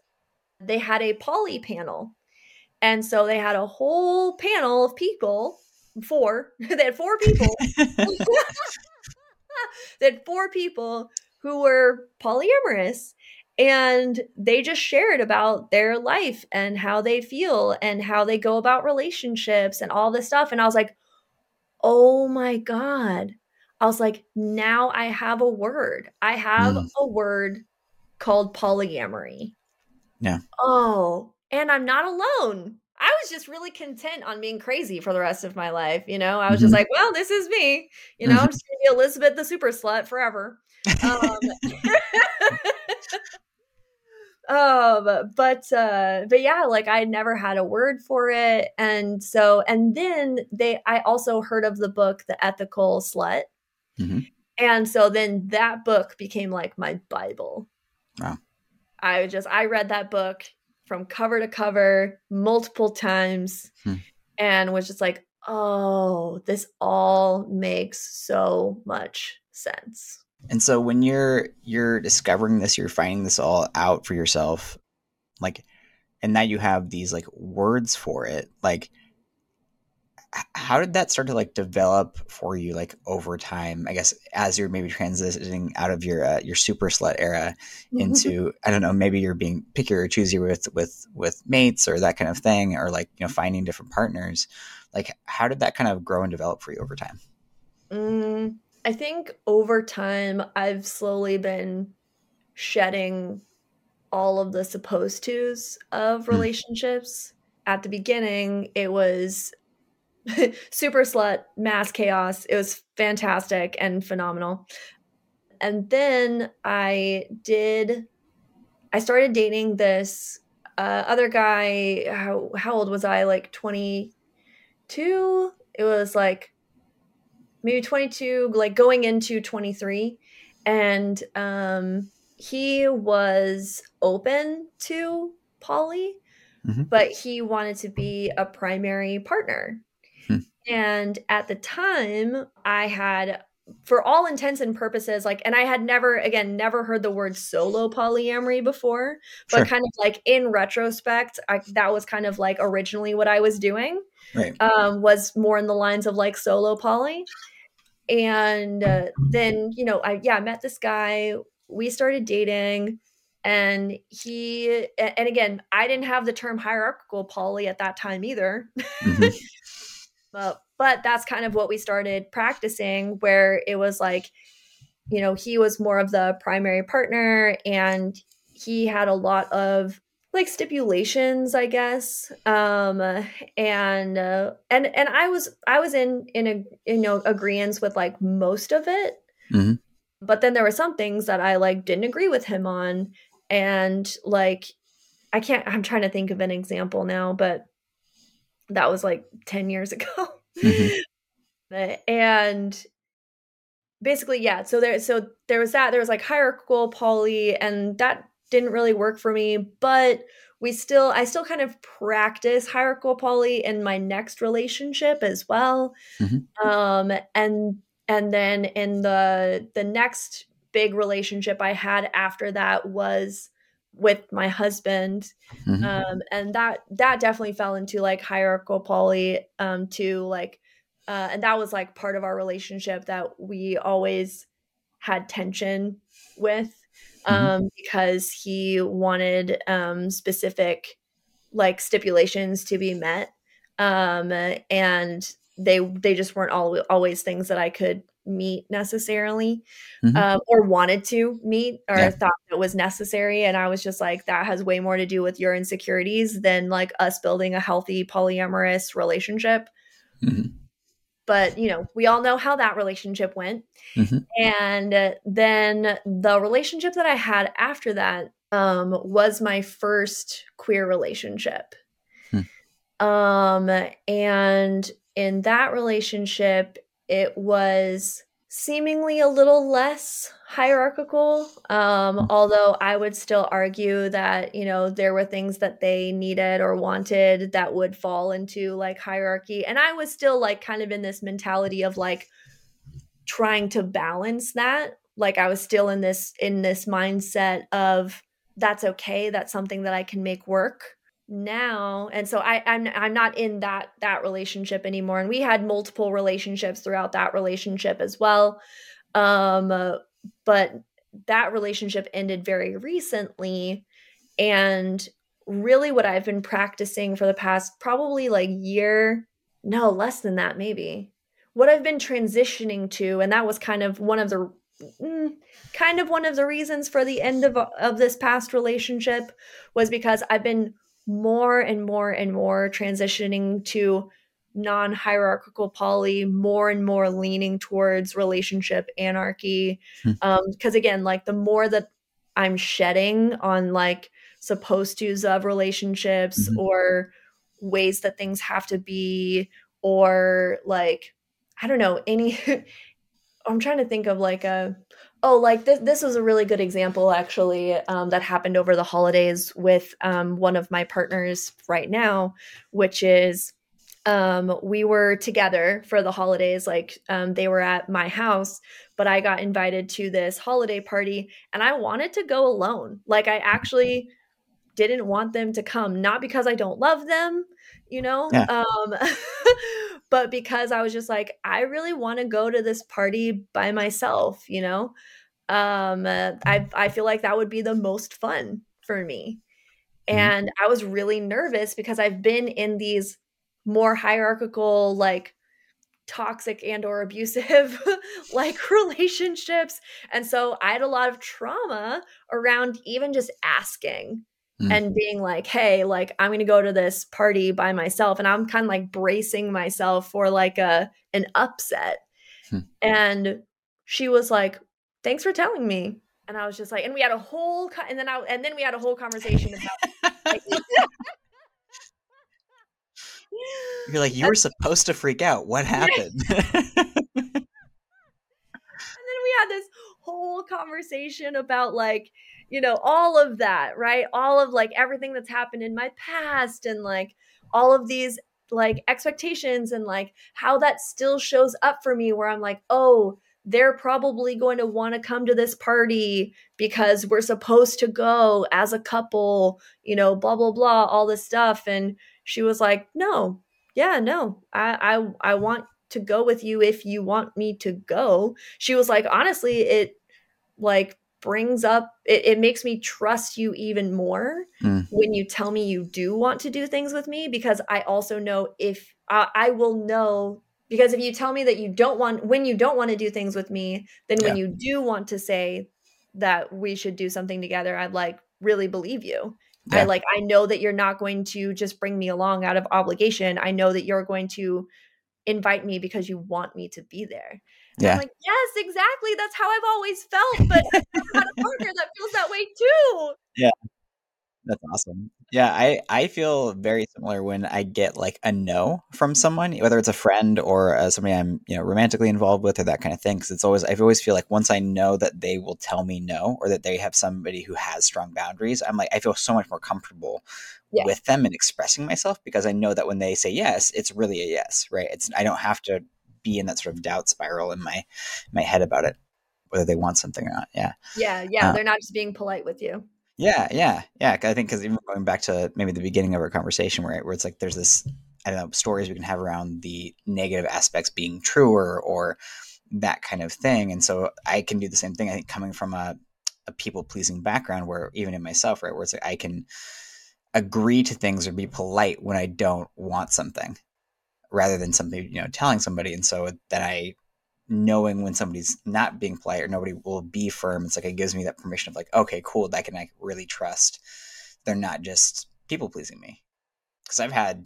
they had a poly panel. And so they had a whole panel of people, four, they had four people, had four people who were polyamorous. And they just shared about their life and how they feel and how they go about relationships and all this stuff. And I was like, oh my God. I was like, now I have a word. I have Mm. a word called polyamory. Yeah. Oh, and I'm not alone. I was just really content on being crazy for the rest of my life. You know, I was just Mhm. like, well, this is me. You know, I'm just going to be Elizabeth the super slut forever. Um, um but uh but yeah like i never had a word for it and so and then they i also heard of the book the ethical slut Mhm. and so then that book became like my bible Wow. i just i read that book from cover to cover multiple times Hmm. and was just like oh this all makes so much sense And so when you're you're discovering this, you're finding this all out for yourself, like, and now you have these like words for it. Like, how did that start to like develop for you, like over time? I guess as you're maybe transitioning out of your uh, your super slut era into I don't know, maybe you're being picky or choosy with with with mates or that kind of thing, or like you know finding different partners. Like, how did that kind of grow and develop for you over time? Mm, I think over time, I've slowly been shedding all of the supposed tos of Hmm. relationships. At the beginning, it was super slut, mass chaos. It was fantastic and phenomenal. And then I did, I started dating this uh, other guy. How, how old was I? Like 22? It was like maybe 22 like going into 23 and um he was open to poly Mhm. but he wanted to be a primary partner. And at the time i had for all intents and purposes like and i had never again never heard the word solo polyamory before but Sure. kind of like in retrospect I, that was kind of like originally what i was doing Right. um, was more in the lines of like solo poly. And uh, then, you know, I, yeah, I met this guy. We started dating. And he, and again, I didn't have the term hierarchical poly at that time either. Mhm. but, but that's kind of what we started practicing, where it was like you know, he was more of the primary partner and he had a lot of like stipulations i guess. Um and uh, and and i was i was in in a you know agreements with like most of it. Mhm. but then there were some things that i like didn't agree with him on. And like i can't i'm trying to think of an example now but that was like 10 years ago Mhm. and basically yeah so there so there was that there was like hierarchical poly and that didn't really work for me but we still i still kind of practice hierarchical poly in my next relationship as well Mhm. um and and then in the the next big relationship i had after that was with my husband Mhm. um and that that definitely fell into like hierarchical poly um to like uh and that was like part of our relationship that we always had tension with Mhm. um because he wanted um specific like stipulations to be met um and they they just weren't all, always things that I could meet necessarily Mhm. um, or wanted to meet or Yeah. thought it was necessary and i was just like that has way more to do with your insecurities than like us building a healthy polyamorous relationship Mhm. but you know we all know how that relationship went Mhm. and uh, then the relationship that i had after that um, was my first queer relationship um and in that relationship it was seemingly a little less hierarchical um Mm. although i would still argue that you know there were things that they needed or wanted that would fall into like hierarchy. And i was still like kind of in this mentality of like trying to balance that. Like i was still in this in this mindset of that's okay. That's something that i can make work now and so i i'm, I'm not in that that relationship anymore. And we had multiple relationships throughout that relationship as well. Um uh, but that relationship ended very recently. And really what i've been practicing for the past probably like year no less than that maybe. What i've been transitioning to and that was kind of one of the mm, kind of one of the reasons for the end of of this past relationship was because i've been more and more and more transitioning to non-hierarchical poly more and more leaning towards relationship anarchy Hmm. um because again like the more that i'm shedding on like supposed to's of relationships Mhm. or ways that things have to be or like i don't know any i'm trying to think of like a oh like this this was a really good example actually um, that happened over the holidays with um, one of my partners right now which is um, we were together for the holidays like um, they were at my house but i got invited to this holiday party and i wanted to go alone like i actually didn't want them to come not because i don't love them you know Yeah. um but because i was just like i really want to go to this party by myself you know? Um uh, i i feel like that would be the most fun for me. Mhm. and i was really nervous because i've been in these more hierarchical like toxic and or abusive like relationships. And so i had a lot of trauma around even just asking Mm. and being like hey like i'm gonna go to this party by myself and i'm kind of like bracing myself for like a an upset Hmm. and she was like thanks for telling me and i was just like and we had a whole co- and then i and then we had a whole conversation about like, You're like, you were supposed to freak out. What happened? and then we had this whole conversation about like you know all of that right? All of like everything that's happened in my past and like all of these like expectations and like how that still shows up for me where i'm like oh they're probably going to want to come to this party because we're supposed to go as a couple you know blah blah blah all this stuff. And she was like no. Yeah no. I i, I want to go with you if you want me to go. She was like honestly it like brings up it, it makes me trust you even more Mm. when you tell me you do want to do things with me because i also know if uh, i will know Because if you tell me that you don't want when you don't want to do things with me, then when you do want to say that we should do something together, I'd like really believe you. I like I know that you're not going to just bring me along out of obligation. I know that you're going to invite me because you want me to be there. And Yeah. I'm like, yes, exactly. That's how I've always felt. But I've a partner that feels that way too. Yeah. That's awesome. Yeah, I I feel very similar when I get like a no from someone, whether it's a friend or uh, somebody I'm you know romantically involved with or that kind of thing. Because it's always I always feel like once I know that they will tell me no or that they have somebody who has strong boundaries, I'm like I feel so much more comfortable Yeah. with them and expressing myself because I know that when they say yes, it's really a yes, right? It's I don't have to be in that sort of doubt spiral in my my head about it, whether they want something or not. Yeah. Yeah, yeah. Uh, they're not just being polite with you. Yeah, yeah, yeah. I think because even going back to maybe the beginning of our conversation, where where it's like there's this I don't know stories we can have around the negative aspects being truer or that kind of thing, and so I can do the same thing. I think coming from a a people pleasing background, where even in myself, right, where it's like I can agree to things or be polite when I don't want something, rather than something you know telling somebody, and so that I knowing when somebody's not being polite or nobody will be firm it's like it gives me that permission of like okay cool that i can like really trust they're not just people pleasing me. Because i've had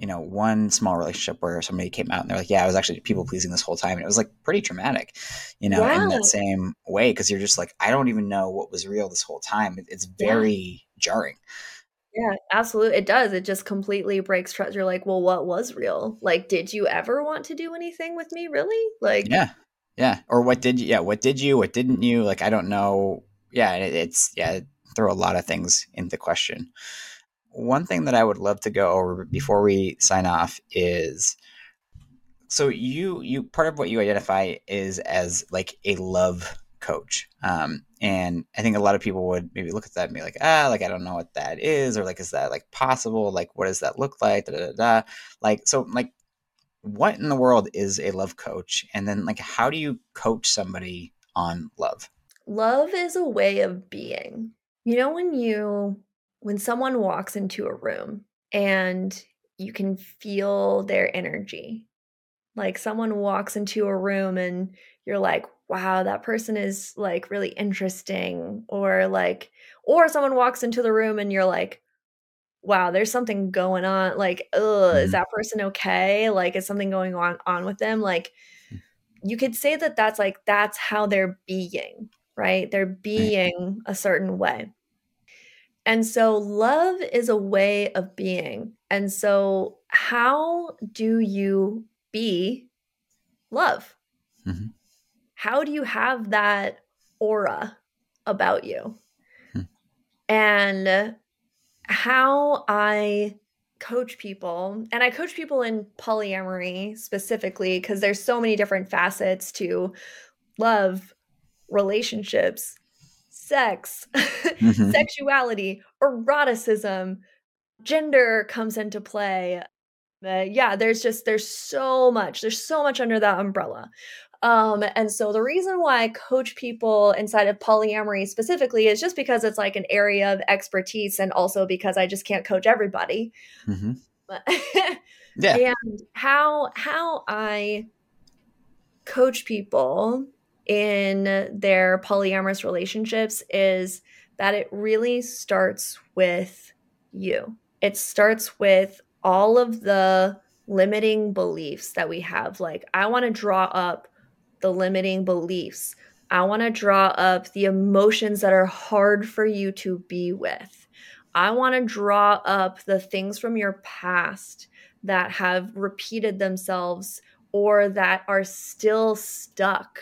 you know one small relationship where somebody came out and they're like yeah i was actually people pleasing this whole time. And it was like pretty traumatic you know in that same way because you're just like i don't even know what was real this whole time. It- it's Yeah. very jarring Yeah, absolutely. It does. It just completely breaks trust. You're like, well, what was real? Like, did you ever want to do anything with me? Really? Like, yeah yeah or what did you yeah what did you what didn't you like i don't know yeah it, it's yeah throw a lot of things into question one thing that i would love to go over before we sign off is so you you part of what you identify is as like a love coach. Um and i think a lot of people would maybe look at that and be like ah like i don't know what that is or like is that like possible? Like what does that look like? Da, da, da, like so like what in the world is a love coach? And then like how do you coach somebody on love? Love is a way of being. You know, when you, when someone walks into a room and you can feel their energy, like someone walks into a room and you're like, wow, that person is like really interesting. Or like, or someone walks into the room and you're like, wow, there's something going on. Like, ugh, is Mhm. that person okay? Like, is something going on on with them? Like, you could say that that's like that's how they're being, right? They're being a certain way. And so love is a way of being. And so how do you be love? Mhm. How do you have that aura about you? Hmm. And how I coach people, and I coach people in polyamory specifically because there's so many different facets to love, relationships, sex, Mhm. sexuality, eroticism, gender comes into play. Uh, yeah, there's just there's so much. There's so much under that umbrella. Um, and so the reason why I coach people inside of polyamory specifically is just because it's like an area of expertise and also because I just can't coach everybody. Mhm. Yeah and how how I coach people in their polyamorous relationships is that it really starts with you. It starts with all of the limiting beliefs that we have. Like, I want to draw up the limiting beliefs. I want to draw up the emotions that are hard for you to be with. I want to draw up the things from your past that have repeated themselves or that are still stuck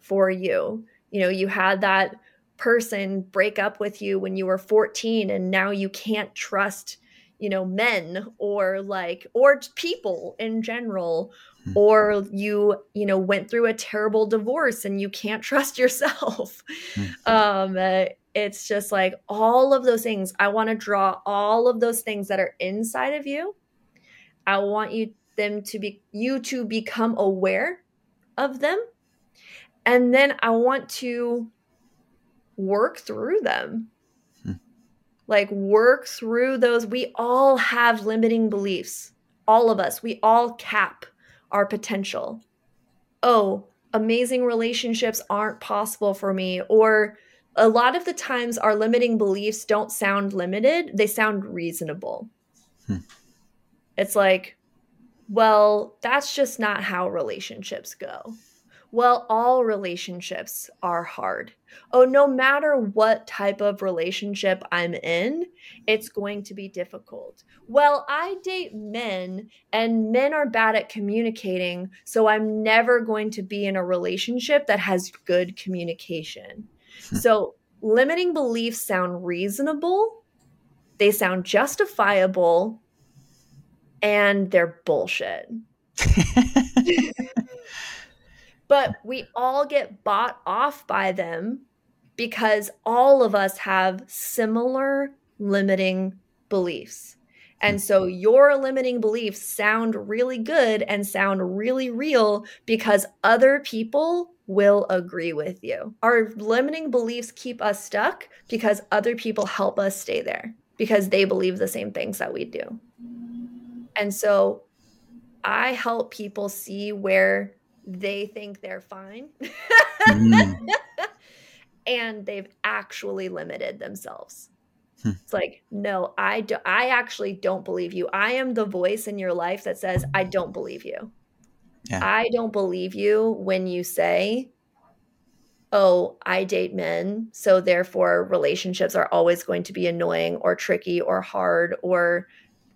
for you. You know, you had that person break up with you when you were 14 and now you can't trust, you know, men or like or people in general Hmm. or you, you know, went through a terrible divorce and you can't trust yourself. Hmm. Um uh, it's just like all of those things. I want to draw all of those things that are inside of you. I want you them to be you to become aware of them. And then I want to work through them. Hmm. Like work through those. We all have limiting beliefs. All of us. We all cap our potential. Oh, amazing relationships aren't possible for me. Or a lot of the times, our limiting beliefs don't sound limited, they sound reasonable. Hmm. It's like, well, that's just not how relationships go. Well, all relationships are hard. Oh, no matter what type of relationship I'm in, it's going to be difficult. Well, I date men and men are bad at communicating, so I'm never going to be in a relationship that has good communication. Hmm. so, limiting beliefs sound reasonable, they sound justifiable, and they're bullshit. but we all get bought off by them because all of us have similar limiting beliefs. And so your limiting beliefs sound really good and sound really real because other people will agree with you. Our limiting beliefs keep us stuck because other people help us stay there because they believe the same things that we do. And so I help people see where they think they're fine. mm. and they've actually limited themselves. Hmm. It's like, no, I do, I actually don't believe you. I am the voice in your life that says I don't believe you. Yeah. I don't believe you when you say, "Oh, I date men, so therefore relationships are always going to be annoying or tricky or hard or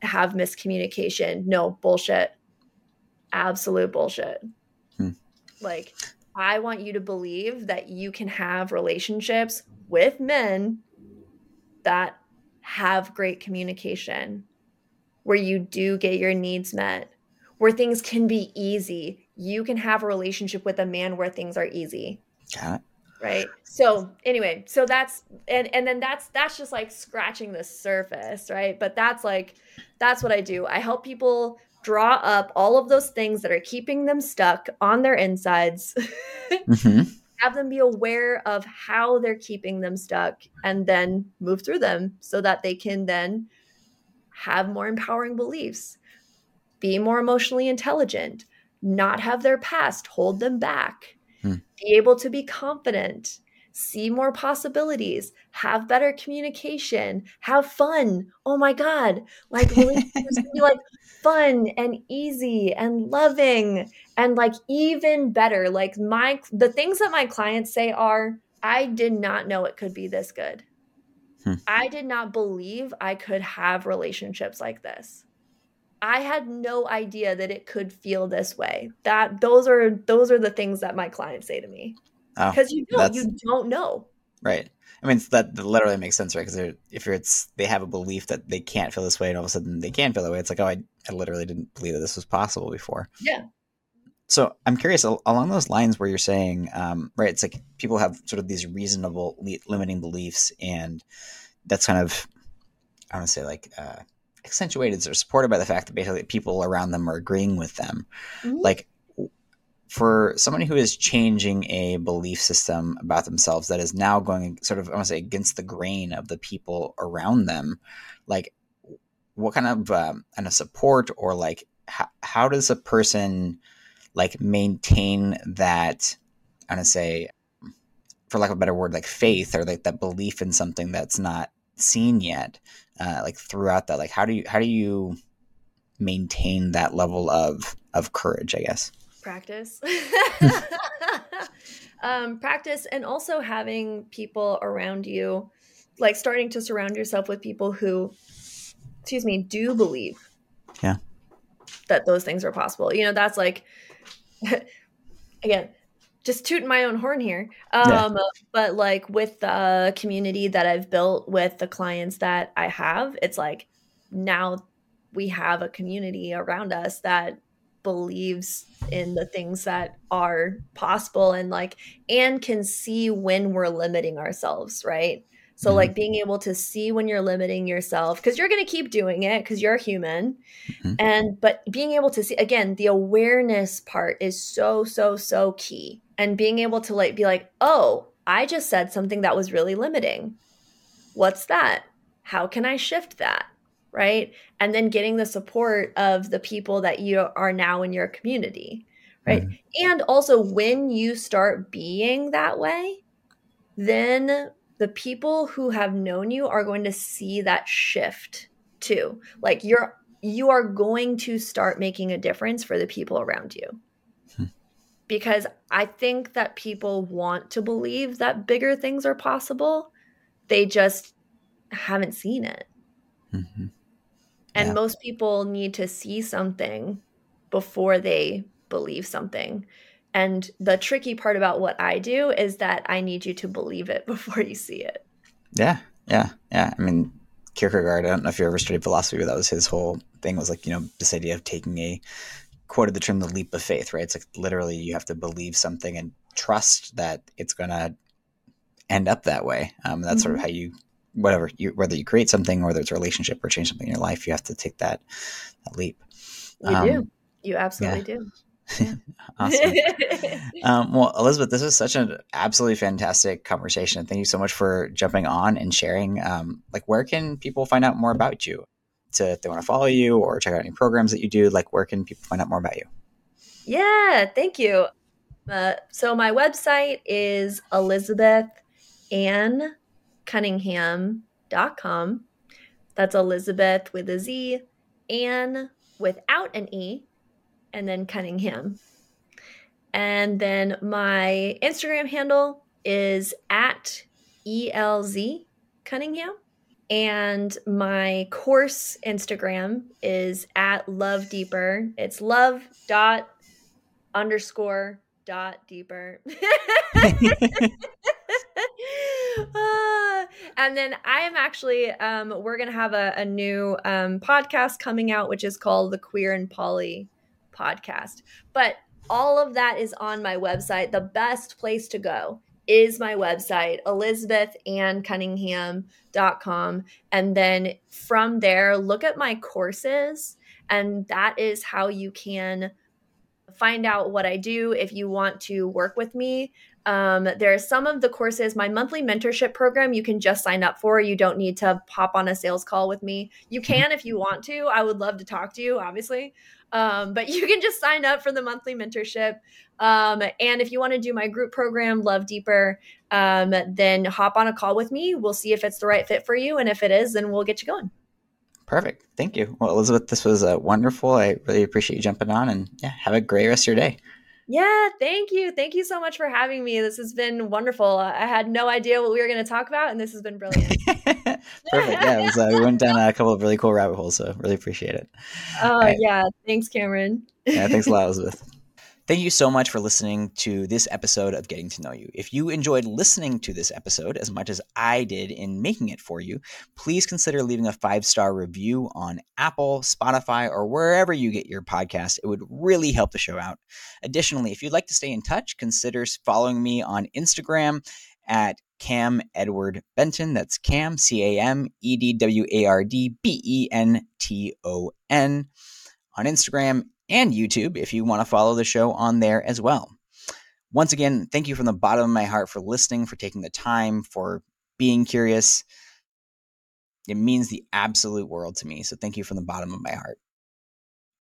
have miscommunication." No, bullshit. Absolute bullshit. Like I want you to believe that you can have relationships with men that have great communication, where you do get your needs met, where things can be easy. You can have a relationship with a man where things are easy. Got it. Right. So anyway, so that's and and then that's that's just like scratching the surface, right? But that's like that's what I do. I help people draw up all of those things that are keeping them stuck on their insides. mm-hmm. Have them be aware of how they're keeping them stuck and then move through them so that they can then have more empowering beliefs, be more emotionally intelligent, not have their past hold them back, hmm. be able to be confident, see more possibilities, have better communication, have fun. Oh my God. Like relationships be like fun and easy and loving and like even better. Like my the things that my clients say are, I did not know it could be this good. Hmm. I did not believe I could have relationships like this. I had no idea that it could feel this way. That those are those are the things that my clients say to me because oh, you don't you don't know. Right. I mean that, that literally makes sense right? Because if it's they have a belief that they can't feel this way and all of a sudden they can feel that way it's like oh I, I literally didn't believe that this was possible before. Yeah. So i'm curious along those lines where you're saying um, right it's like people have sort of these reasonable limiting beliefs and that's kind of i want to say like uh, accentuated or supported by the fact that basically people around them are agreeing with them. Mm-hmm. like for someone who is changing a belief system about themselves that is now going sort of I want to say against the grain of the people around them, like what kind of um, kind of support or like how, how does a person like maintain that I want to say for lack of a better word like faith or like that belief in something that's not seen yet uh, like throughout that? Like how do you how do you maintain that level of of courage I guess practice. Um, practice and also having people around you like starting to surround yourself with people who excuse me do believe yeah. that those things are possible. You know that's like again just tooting my own horn here. Um, yeah. but like with the community that i've built with the clients that i have it's like now we have a community around us that believes in the things that are possible and like and can see when we're limiting ourselves right? So mm-hmm. like being able to see when you're limiting yourself because you're going to keep doing it because you're human. Mm-hmm. and but being able to see again the awareness part is so so so key. And being able to like be like oh i just said something that was really limiting. What's that? How can i shift that right? And then getting the support of the people that you are now in your community, right? Mm-hmm. And also, when you start being that way, then the people who have known you are going to see that shift too. Like you're you are going to start making a difference for the people around you. Hmm. Because I think that people want to believe that bigger things are possible. They just haven't seen it. Mm-hmm. And yeah. most people need to see something before they believe something. And the tricky part about what I do is that I need you to believe it before you see it. Yeah. Yeah. Yeah. I mean, Kierkegaard, I don't know if you ever studied philosophy, but that was his whole thing was like, you know, this idea of taking a quoted the term the leap of faith, right? It's like literally you have to believe something and trust that it's going to end up that way. Um, that's mm-hmm. sort of mm-hmm. how you whatever you whether you create something, whether it's a relationship or change something in your life, you have to take that, that leap. You um, do. You absolutely yeah. do. Awesome. um, well, Elizabeth, this is such an absolutely fantastic conversation. Thank you so much for jumping on and sharing. Um, like, where can people find out more about you? To if they want to follow you or check out any programs that you do, like, where can people find out more about you? Yeah, thank you. Uh, so my website is Elizabeth Ann cunningham.com. That's Elizabeth with a Z, Ann without an E, and then Cunningham. And then my Instagram handle is at ELZ Cunningham. And my course Instagram is at love deeper. It's love dot underscore dot deeper. uh, and then I am actually, um, we're going to have a, a new um, podcast coming out, which is called the Queer and Poly podcast. But all of that is on my website. The best place to go is my website, elizabethanncunningham.com. And then from there, look at my courses. And that is how you can find out what I do if you want to work with me. Um, there are some of the courses, my monthly mentorship program, you can just sign up for. You don't need to pop on a sales call with me. You mm-hmm. can if you want to. I would love to talk to you, obviously. Um, but you can just sign up for the monthly mentorship. Um, and if you want to do my group program, Love Deeper, um, then hop on a call with me. We'll see if it's the right fit for you. And if it is, then we'll get you going. Perfect. Thank you. Well, Elizabeth, this was uh, wonderful. I really appreciate you jumping on and yeah, have a great rest of your day. Yeah, thank you. Thank you so much for having me. This has been wonderful. I had no idea what we were going to talk about, and this has been brilliant. Perfect. Yeah, was, uh, we went down a couple of really cool rabbit holes, so really appreciate it. Oh, right. yeah. Thanks, Cameron. yeah, thanks a lot, Elizabeth. Thank you so much for listening to this episode of Getting to Know You. If you enjoyed listening to this episode as much as I did in making it for you, please consider leaving a five star review on Apple, Spotify, or wherever you get your podcast. It would really help the show out. Additionally, if you'd like to stay in touch, consider following me on Instagram at Cam Edward Benton. That's Cam, C A M E D W A R D B E N T O N on Instagram and YouTube if you want to follow the show on there as well. Once again, thank you from the bottom of my heart for listening, for taking the time, for being curious. It means the absolute world to me. So thank you from the bottom of my heart.